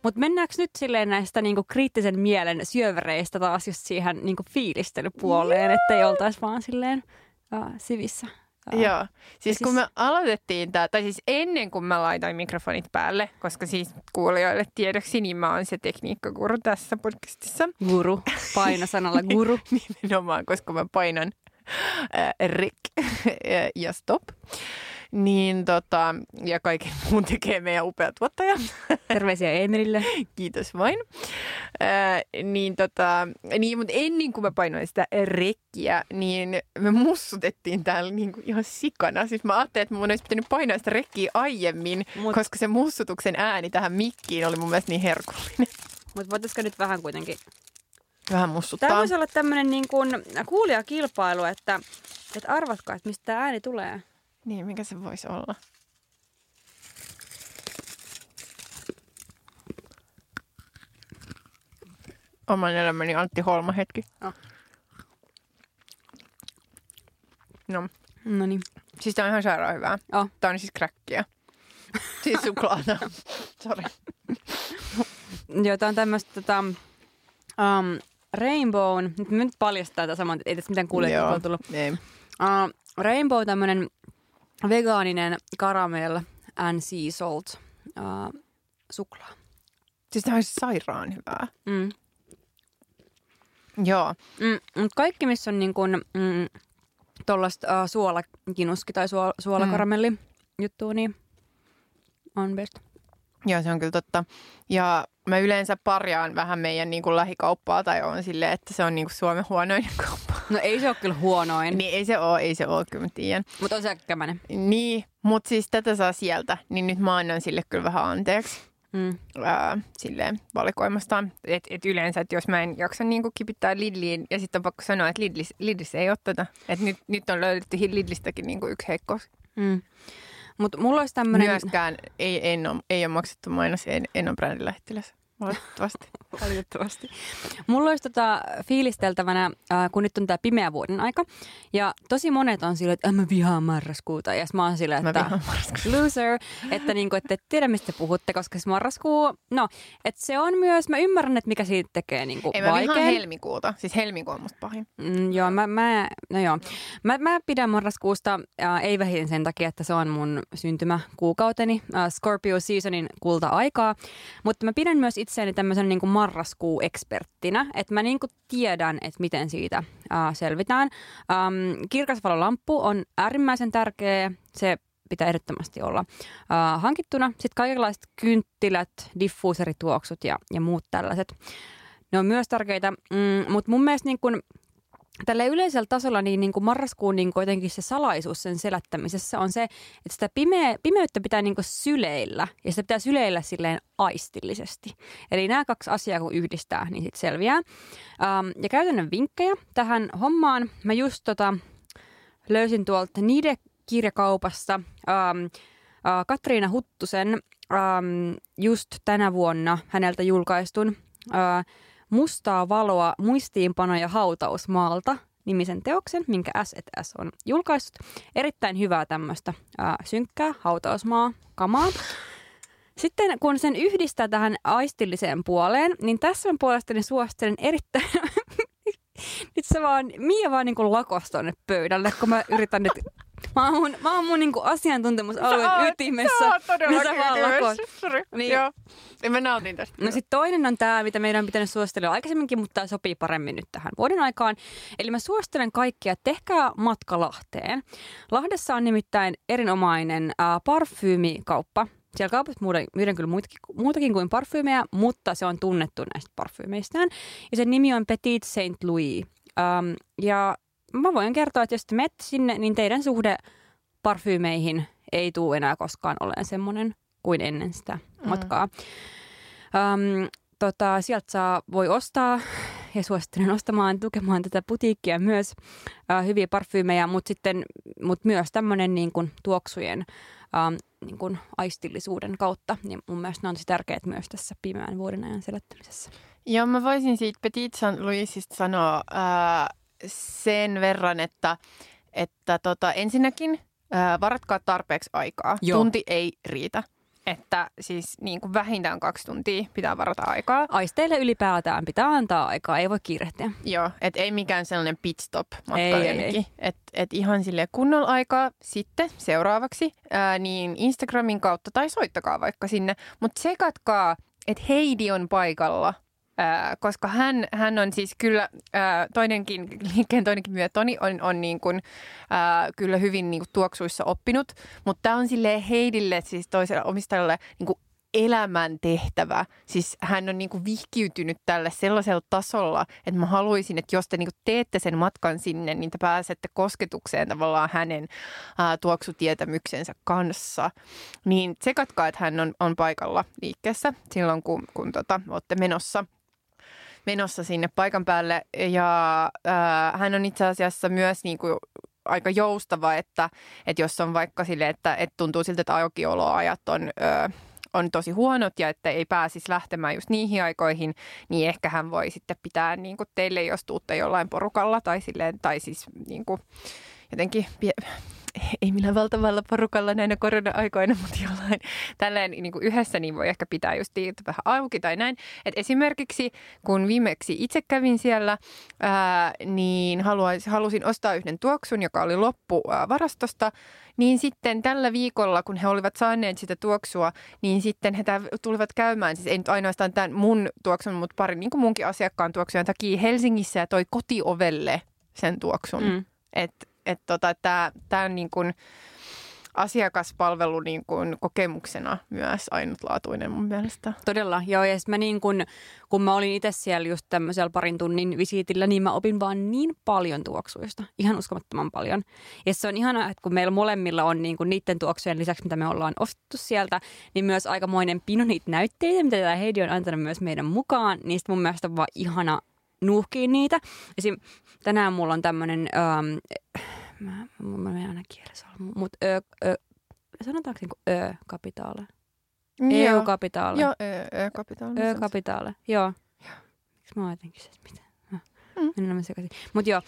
Mutta mennäänkö nyt silleen näistä niinku kriittisen mielen syövereistä taas just siihen niinku fiilistelypuoleen, ettei oltaisi vaan silleen uh, sivissä? Uh, Joo, siis kun siis- me aloitettiin tämä, tai siis ennen kuin mä laitoin mikrofonit päälle, koska siis kuulijoille tiedoksi, niin mä oon se tekniikkakuru tässä podcastissa. Guru, paino sanalla *laughs* guru. Nimenomaan, koska mä painan äh, rek *laughs* ja stop. Niin tota, ja kaiken *laughs* muun tekee meidän upea tuottaja. Terveisiä Emilille. *laughs* Kiitos vain. Ää, niin, tota, niin, mutta ennen kuin mä painoin sitä rekkiä, niin me mussutettiin täällä niin kuin ihan sikana. Siis mä ajattelin, että mun olisi pitänyt painaa sitä rekkiä aiemmin, Mut- koska se mussutuksen ääni tähän mikkiin oli mun mielestä niin herkullinen. Mutta voitaisiko nyt vähän kuitenkin... Vähän Tämä mussuttaa. voisi olla tämmöinen niin kuin kuulijakilpailu, että, että arvatkaa, että mistä tämä ääni tulee. Niin, mikä se voisi olla? Oman elämäni Antti Holma hetki. Oh. No, No niin. siis tää on ihan sairaan hyvää. Oh. Tää on siis kräkkiä. Siis suklaata. *laughs* Sori. Joo, tämä on tämmöistä tota, um, Rainbow, nyt nyt paljastaa tätä saman, ei tässä mitään kuulijoita tullut. Ei. Uh, Rainbow, tämmöinen vegaaninen caramel and sea salt uh, suklaa. Siis tää on siis sairaan hyvää. Mm. Joo. Mm, mut kaikki, missä on niin kuin, mm, tuollaista uh, suolakinuski tai suol- suolakaramelli mm. juttua, niin on best. Joo, se on kyllä totta. Ja mä yleensä parjaan vähän meidän niin kuin lähikauppaa tai on silleen, että se on niin kuin Suomen huonoin *laughs* kauppa. No ei se ole kyllä huonoin, Niin ei se ole, ei se ole, kyllä mä tiedän. mutta on se kämänen. Niin, mutta siis tätä saa sieltä, niin nyt mä annan sille kyllä vähän anteeksi. Mm. Ää, silleen valikoimastaan. Et, et yleensä, että jos mä en jaksa niinku kipittää Lidliin ja sitten on pakko sanoa, että Lidlis, Lidlis ei ole tätä. Et nyt, nyt on löydetty Lidlistäkin niinku yksi heikkous. Mm. Mutta mulla olisi tämmöinen... Myöskään ei, en ole, ei ole maksettu mainos, en, en ole brändin lähettiläs. Valitettavasti. *laughs* Valitettavasti. Mulla olisi tota fiilisteltävänä, äh, kun nyt on tämä pimeä vuoden aika. Ja tosi monet on silleen, että "Äh, mä vihaan marraskuuta. Ja mä oon silleen, että loser. Että niinku, ette tiedä, mistä puhutte, koska se marraskuu, no, että se on myös, mä ymmärrän, että mikä siitä tekee niinku Ei mä vihaan vaikean. helmikuuta. Siis helmikuu on musta pahin. Mm, joo, mä, mä, no joo. Mä, mä pidän marraskuusta, äh, ei vähiten sen takia, että se on mun syntymäkuukauteni, äh, Scorpio Seasonin kulta-aikaa, mutta mä pidän myös itseäni tämmöisen niin marraskuu-eksperttinä, että mä niin kuin tiedän, että miten siitä äh, selvitään. Ähm, kirkasvalolamppu on äärimmäisen tärkeä, se pitää ehdottomasti olla äh, hankittuna. Sitten kaikenlaiset kynttilät, diffuuserituoksut ja, ja muut tällaiset. Ne on myös tärkeitä, mm, mutta mun mielestä niin kun, tällä yleisellä tasolla niin, niin kuin marraskuun niin kuin jotenkin se salaisuus sen selättämisessä on se, että sitä pimeä, pimeyttä pitää niin kuin syleillä ja sitä pitää syleillä silleen aistillisesti. Eli nämä kaksi asiaa kun yhdistää, niin sitten selviää. Ähm, ja käytännön vinkkejä tähän hommaan. Mä just tota, löysin tuolta niiden kirjakaupasta ähm, äh, Katriina Huttusen ähm, just tänä vuonna häneltä julkaistun äh, Mustaa valoa, muistiinpanoja hautausmaalta nimisen teoksen, minkä S&S on julkaissut. Erittäin hyvää tämmöistä ää, synkkää hautausmaa kamaa. Sitten kun sen yhdistää tähän aistilliseen puoleen, niin tässä on puolestani suosittelen erittäin... *laughs* nyt se vaan, Mia vaan niin kuin lakos tonne pöydälle, kun mä yritän nyt... Mä oon mun, mä oon mun niin kuin asiantuntemusalueen oot- ytimessä. Sä oot niin sä lakos. Sori. Niin. Joo. Ja mä nautin tästä. No sitten toinen on tämä, mitä meidän on pitänyt suositella aikaisemminkin, mutta tämä sopii paremmin nyt tähän vuoden aikaan. Eli mä suosittelen kaikkia, että tehkää matka Lahteen. Lahdessa on nimittäin erinomainen äh, parfyymikauppa. Siellä kaupassa myydään, myydään kyllä muitakin, muutakin kuin parfyymejä, mutta se on tunnettu näistä parfyymeistään. Ja sen nimi on Petit Saint Louis. Ähm, ja mä voin kertoa, että jos te menette sinne, niin teidän suhde parfyymeihin ei tule enää koskaan olemaan semmoinen kuin ennen sitä matkaa. Um, tota, sieltä saa, voi ostaa ja suosittelen ostamaan, tukemaan tätä putiikkia myös uh, hyviä parfyymejä, mutta sitten mut myös tämmöinen niin kuin, tuoksujen um, niin kuin, aistillisuuden kautta. Niin mun mielestä ne on tosi tärkeät myös tässä pimeän vuoden ajan selättämisessä. Joo, mä voisin siitä Petit Saint Louisista sanoa sen verran, että, että tota, ensinnäkin ää, varatkaa tarpeeksi aikaa. Joo. Tunti ei riitä. Että siis niin kuin vähintään kaksi tuntia pitää varata aikaa. Aisteille ylipäätään pitää antaa aikaa, ei voi kiirehtiä. Joo, että ei mikään sellainen pit stop matka Ei, ei. Että et ihan sille kunnolla aikaa sitten seuraavaksi, ää, niin Instagramin kautta tai soittakaa vaikka sinne. Mutta sekatkaa, että Heidi on paikalla, koska hän, hän on siis kyllä ää, toinenkin, liikkeen toinenkin myö Toni on, on niin kuin, ää, kyllä hyvin niin kuin tuoksuissa oppinut. Mutta tämä on sille Heidille, siis toiselle omistajalle niin kuin elämän tehtävä. Siis hän on niinku vihkiytynyt tälle sellaisella tasolla, että mä haluaisin, että jos te niinku teette sen matkan sinne, niin te pääsette kosketukseen tavallaan hänen ää, tuoksutietämyksensä kanssa. Niin tsekatkaa, että hän on, on paikalla liikkeessä silloin, kun, kun tota, olette menossa menossa sinne paikan päälle. Ja ää, hän on itse asiassa myös niin kuin aika joustava, että, että jos on vaikka sille, että, että tuntuu siltä, että aukioloajat on, ö, on tosi huonot ja että ei pääsisi lähtemään just niihin aikoihin, niin ehkä hän voi sitten pitää niin kuin teille, jos tuutte jollain porukalla tai, silleen, tai siis niin kuin jotenkin *laughs* ei millään valtavalla porukalla näinä korona-aikoina, mutta jollain tälleen niin kuin yhdessä niin voi ehkä pitää just tiiltä vähän auki tai näin. Et esimerkiksi kun viimeksi itse kävin siellä, ää, niin haluais, halusin ostaa yhden tuoksun, joka oli loppu ää, varastosta, niin sitten tällä viikolla, kun he olivat saaneet sitä tuoksua, niin sitten he tulivat käymään, siis ei nyt ainoastaan tämän mun tuoksun, mutta pari niin kuin munkin asiakkaan tuoksujen takia Helsingissä ja toi kotiovelle sen tuoksun. Mm. Että et tota, tämä on niin kuin asiakaspalvelu niin kuin kokemuksena myös ainutlaatuinen mun mielestä. Todella, joo. Ja mä niin kun, kun mä olin itse siellä just tämmöisellä parin tunnin visiitillä, niin mä opin vaan niin paljon tuoksuista. Ihan uskomattoman paljon. Ja se on ihana, että kun meillä molemmilla on niin kun niiden tuoksujen lisäksi, mitä me ollaan ostettu sieltä, niin myös aikamoinen pino niitä näytteitä, mitä tämä Heidi on antanut myös meidän mukaan. Niistä mun mielestä on vaan ihana nuuhkia niitä. Esim. tänään mulla on tämmöinen, ähm, mä, mä, mä menen aina kielessä, mutta ö, ö, sanotaanko niinku ö-kapitaale? EU-kapitaale. Joo, ö-kapitaali. Ö-kapitaale, joo. Miksi mä oon jotenkin se, mitä? Mm. Mennään mä sekaisin. Mut joo,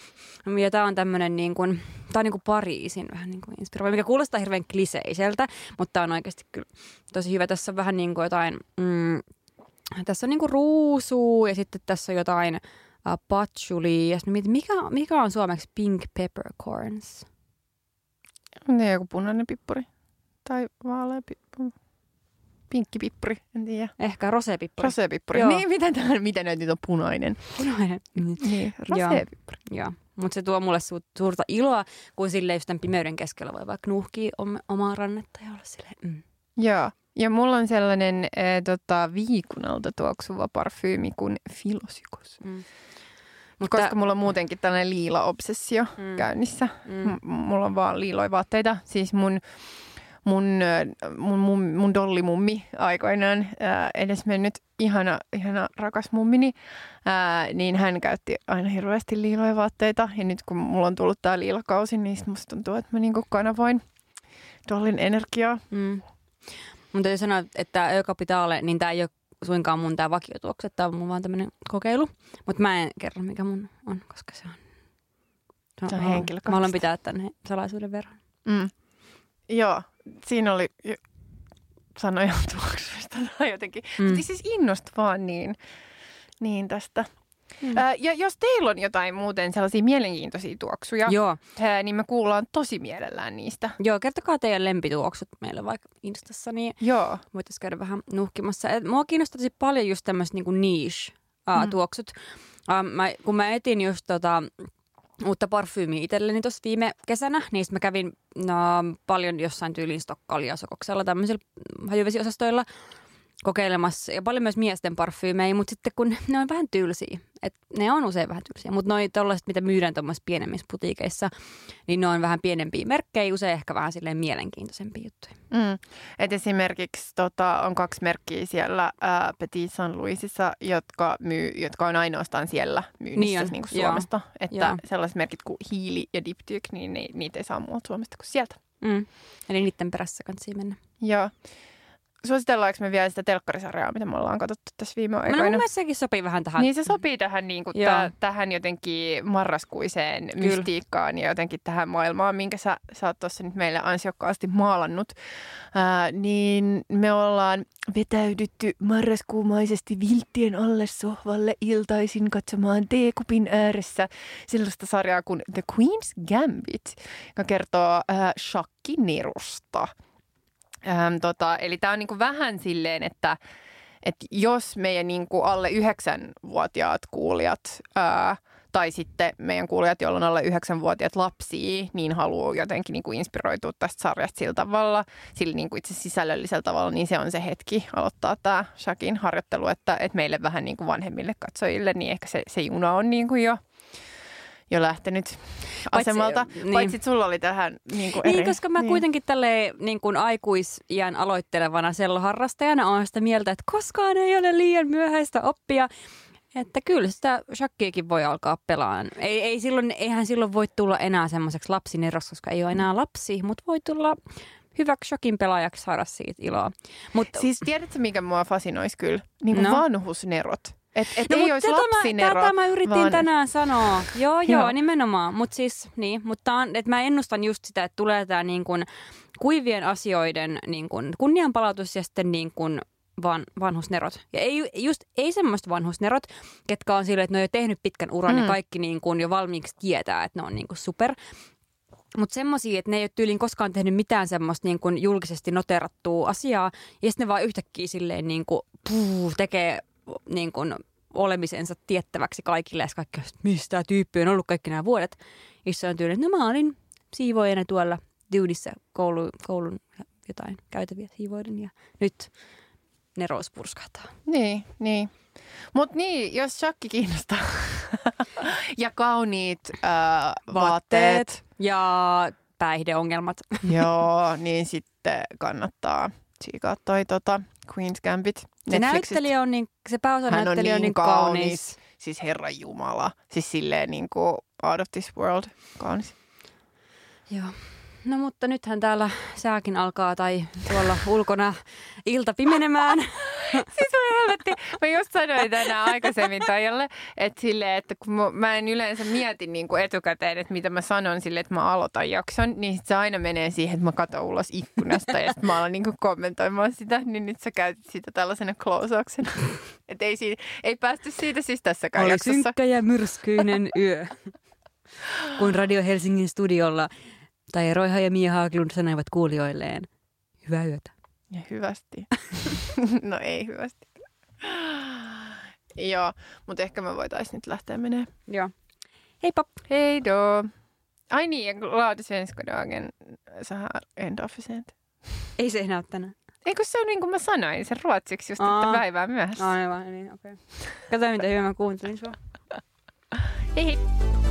ja tää on tämmönen niin kuin, tää on niin kuin Pariisin vähän niin kuin inspiroiva, mikä kuulostaa hirveän kliseiseltä, mutta tää on oikeasti kyllä tosi hyvä. Tässä on vähän niin kuin jotain, mm, tässä on niin kuin ruusua ja sitten tässä on jotain uh, patchouli ja sitten mietin, mikä, mikä on suomeksi pink peppercorns? Ne joku punainen pippuri. Tai vaalea pippuri. Pinkki pippuri, en tiedä. Ehkä rosepippuri. Rosepippuri. Joo. Niin, mitä tää, mitä näitä nyt on punainen? Punainen. Mm. *laughs* Niin, Joo. rosepippuri. Joo, mutta se tuo mulle su- suurta iloa, kun sille just tämän pimeyden keskellä voi vaikka nuuhkia om- omaa rannetta ja olla silleen, mm. Joo. Ja mulla on sellainen äh, tota, viikunalta tuoksuva parfyymi kuin Filosykos. Mm. Mutta koska mulla on muutenkin tällainen liila-obsessio Mm. käynnissä. Mm. M- mulla on vaan liiloja vaatteita. Siis mun, mun, mun, mun, mun dollimummi aikoinaan ää, edes mennyt ihana, ihana rakas mummini, ää, niin hän käytti aina hirveästi liiloja vaatteita. Ja nyt kun mulla on tullut tää liilakausi, niin musta tuntuu, että mä niinku kanavoin dollin energiaa. Mm. Mun täytyy sanoa, että Ö-Kapitaale, niin tämä ei ole suinkaan mun tämä vakiotuokse, tämä on mun vaan tämmöinen kokeilu. Mutta mä en kerro, mikä mun on, koska se on Se Se on henkilökohtaista. Mä haluan pitää tämän salaisuuden verran. Mm. Joo, siinä oli sanoja tuoksuista tai jotenkin. Mm. Mm. Siis innostui vaan niin, niin tästä. Mm. Ää, ja jos teillä on jotain muuten sellaisia mielenkiintoisia tuoksuja, Joo. ää, niin me kuullaan tosi mielellään niistä. Joo, kertokaa teidän lempituoksut meille vaikka Instassa, niin Joo. voitaisiin käydä vähän nuhkimassa. Et mua kiinnostaa tosi paljon just tämmöiset niinku niche-tuoksut. Mm. Mä, kun mä etin just tota, uutta parfyymiä itselleni tuossa viime kesänä, niin mä kävin no, paljon jossain tyylin Stokkalla ja Sokoksella tämmöisillä hajuvesiosastoilla kokeilemassa ja paljon myös miesten parfyymejä, mutta sitten kun ne on vähän tylsiä, että ne on usein vähän tylsiä, mutta noi tollaiset, mitä myydään tuommoisissa pienemmissä putiikeissa, niin ne on vähän pienempiä merkkejä, usein ehkä vähän silleen mielenkiintoisempia juttuja. Mm. Et esimerkiksi tota, on kaksi merkkiä siellä ää, Petit Saint Louisissa, jotka, myy, jotka on ainoastaan siellä myynnissä Niin on, niin kuin joo. Suomesta. Että Joo. sellaiset merkit kuin Hiili ja Diptyk, niin ne, niitä ei saa muualta Suomesta kuin sieltä. Mm. Eli niiden perässä kannattaa mennä. Joo. Suositellaanko me vielä sitä telkkarisarjaa, mitä me ollaan katsottu tässä viime No, mun aikoina? mielestä sekin sopii vähän tähän. Niin se sopii tähän, niin kuin Joo. tä, tähän jotenkin marraskuiseen Kyllä. mystiikkaan ja jotenkin tähän maailmaan, minkä sä, sä oot tuossa nyt meille ansiokkaasti maalannut. Ää, niin me ollaan vetäydytty marraskuumaisesti vilttien alle sohvalle iltaisin katsomaan teekupin ääressä sellaista sarjaa kuin The Queen's Gambit, joka kertoo ää, shakkinerusta. Ähm, tota, eli tämä on niinku vähän silleen, että että jos meidän niin kuin alle yhdeksänvuotiaat kuulijat ää, tai sitten meidän kuulijat, joilla on alle yhdeksänvuotiaat lapsia, niin haluaa jotenkin niin kuin inspiroitua tästä sarjasta sillä tavalla, sillä niin kuin itse sisällöllisellä tavalla, niin se on se hetki aloittaa tämä Shakin harjoittelu, että, että meille vähän niin kuin vanhemmille katsojille, niin ehkä se, se juna on niin kuin jo, jo lähtenyt asemalta. niin. Paitsi sulla oli tähän niin kuin eri. Niin, koska mä niin. kuitenkin tälle niin kuin aikuisiän aloittelevana selloharrastajana olen sitä mieltä, että koskaan ei ole liian myöhäistä oppia. Että kyllä sitä shakkiakin voi alkaa pelaan. Ei, ei silloin, eihän silloin voi tulla enää semmoiseksi lapsineros, koska ei ole enää lapsi, mutta voi tulla hyväksi shokin pelaajaksi saada siitä iloa. Mutta Siis tiedätkö, mikä mua fasinoisi kyllä? Niin kuin no. vanhusnerot. Et, et No, ei mut olisi lapsinero, tätä mä yritin vaan... tänään sanoa. Joo, joo, Joo. nimenomaan. Mutta siis, niin, mutta on, että mä ennustan just sitä, että tulee tämä niin kuin kuivien asioiden niin kuin kunnianpalautus ja sitten niin kuin van, vanhusnerot. Ja ei, just, ei semmoista vanhusnerot, ketkä on silleen, että ne on jo tehnyt pitkän uran mm. ja kaikki niin kuin jo valmiiksi tietää, että ne on niin kuin super. Mutta semmoisia, että ne ei ole tyyliin koskaan tehnyt mitään semmoista niin kuin julkisesti noterattua asiaa. Ja sitten ne vaan yhtäkkiä silleen niin kuin, puu, tekee niin kuin olemisensa tiettäväksi kaikille. Ja kaikki, että mistä tyyppi on ollut kaikki nämä vuodet. Issä on tyyliin, no mä olin siivoajana tuolla duunissa koulu, koulun jotain käytäviä siivoiden. Ja nyt nerous purskahtaa. Niin, niin. Mutta niin, jos shakki kiinnostaa *laughs* ja kauniit äh, vaatteet, Ja päihdeongelmat. joo, *laughs* niin sitten kannattaa tsiikaa toi tota, Queen's Gambit Se näyttelijä on niin, se pääosa Hän on näyttelijä on niin niin kaunis. kaunis. Siis Herran Jumala. Siis silleen niin kuin out of this world kaunis. Joo. No mutta nythän täällä sääkin alkaa tai tuolla ulkona ilta pimenemään. *laughs* Siis mä helvetti. Mä just sanoin tänään aikaisemmin Taijalle, että silleen, että kun mä- mä en yleensä mieti niin kuin etukäteen, että mitä mä sanon sille, että mä aloitan jakson, niin sit se aina menee siihen, että mä katson ulos ikkunasta ja sitten mä alan niin kuin kommentoimaan sitä, niin nyt sä käytit sitä tällaisena closauksena. *laughs* Että ei, siinä, ei päästy siitä siis tässäkään Oli jaksossa. synkkä ja myrskyinen yö. Kun Radio Helsingin studiolla tai Roiha ja Mia Haaglund sanoivat kuulijoilleen, hyvää yötä. Ja hyvästi. *laughs* no ei hyvästi. Joo, mutta ehkä me voitaisiin nyt lähteä menee. Joo. Heippa! Hej då! Ai niin, ja glad svenska dagen så här end of sent. Ei se enää ole tänään. Eikö se ole niin kuin mä sanoin, se ruotsiksi just, Aa. että päivää myöhässä. Aivan, niin okei. Okay. Katsotaan, mitä hyvä mä kuuntelin sua. Hei hei!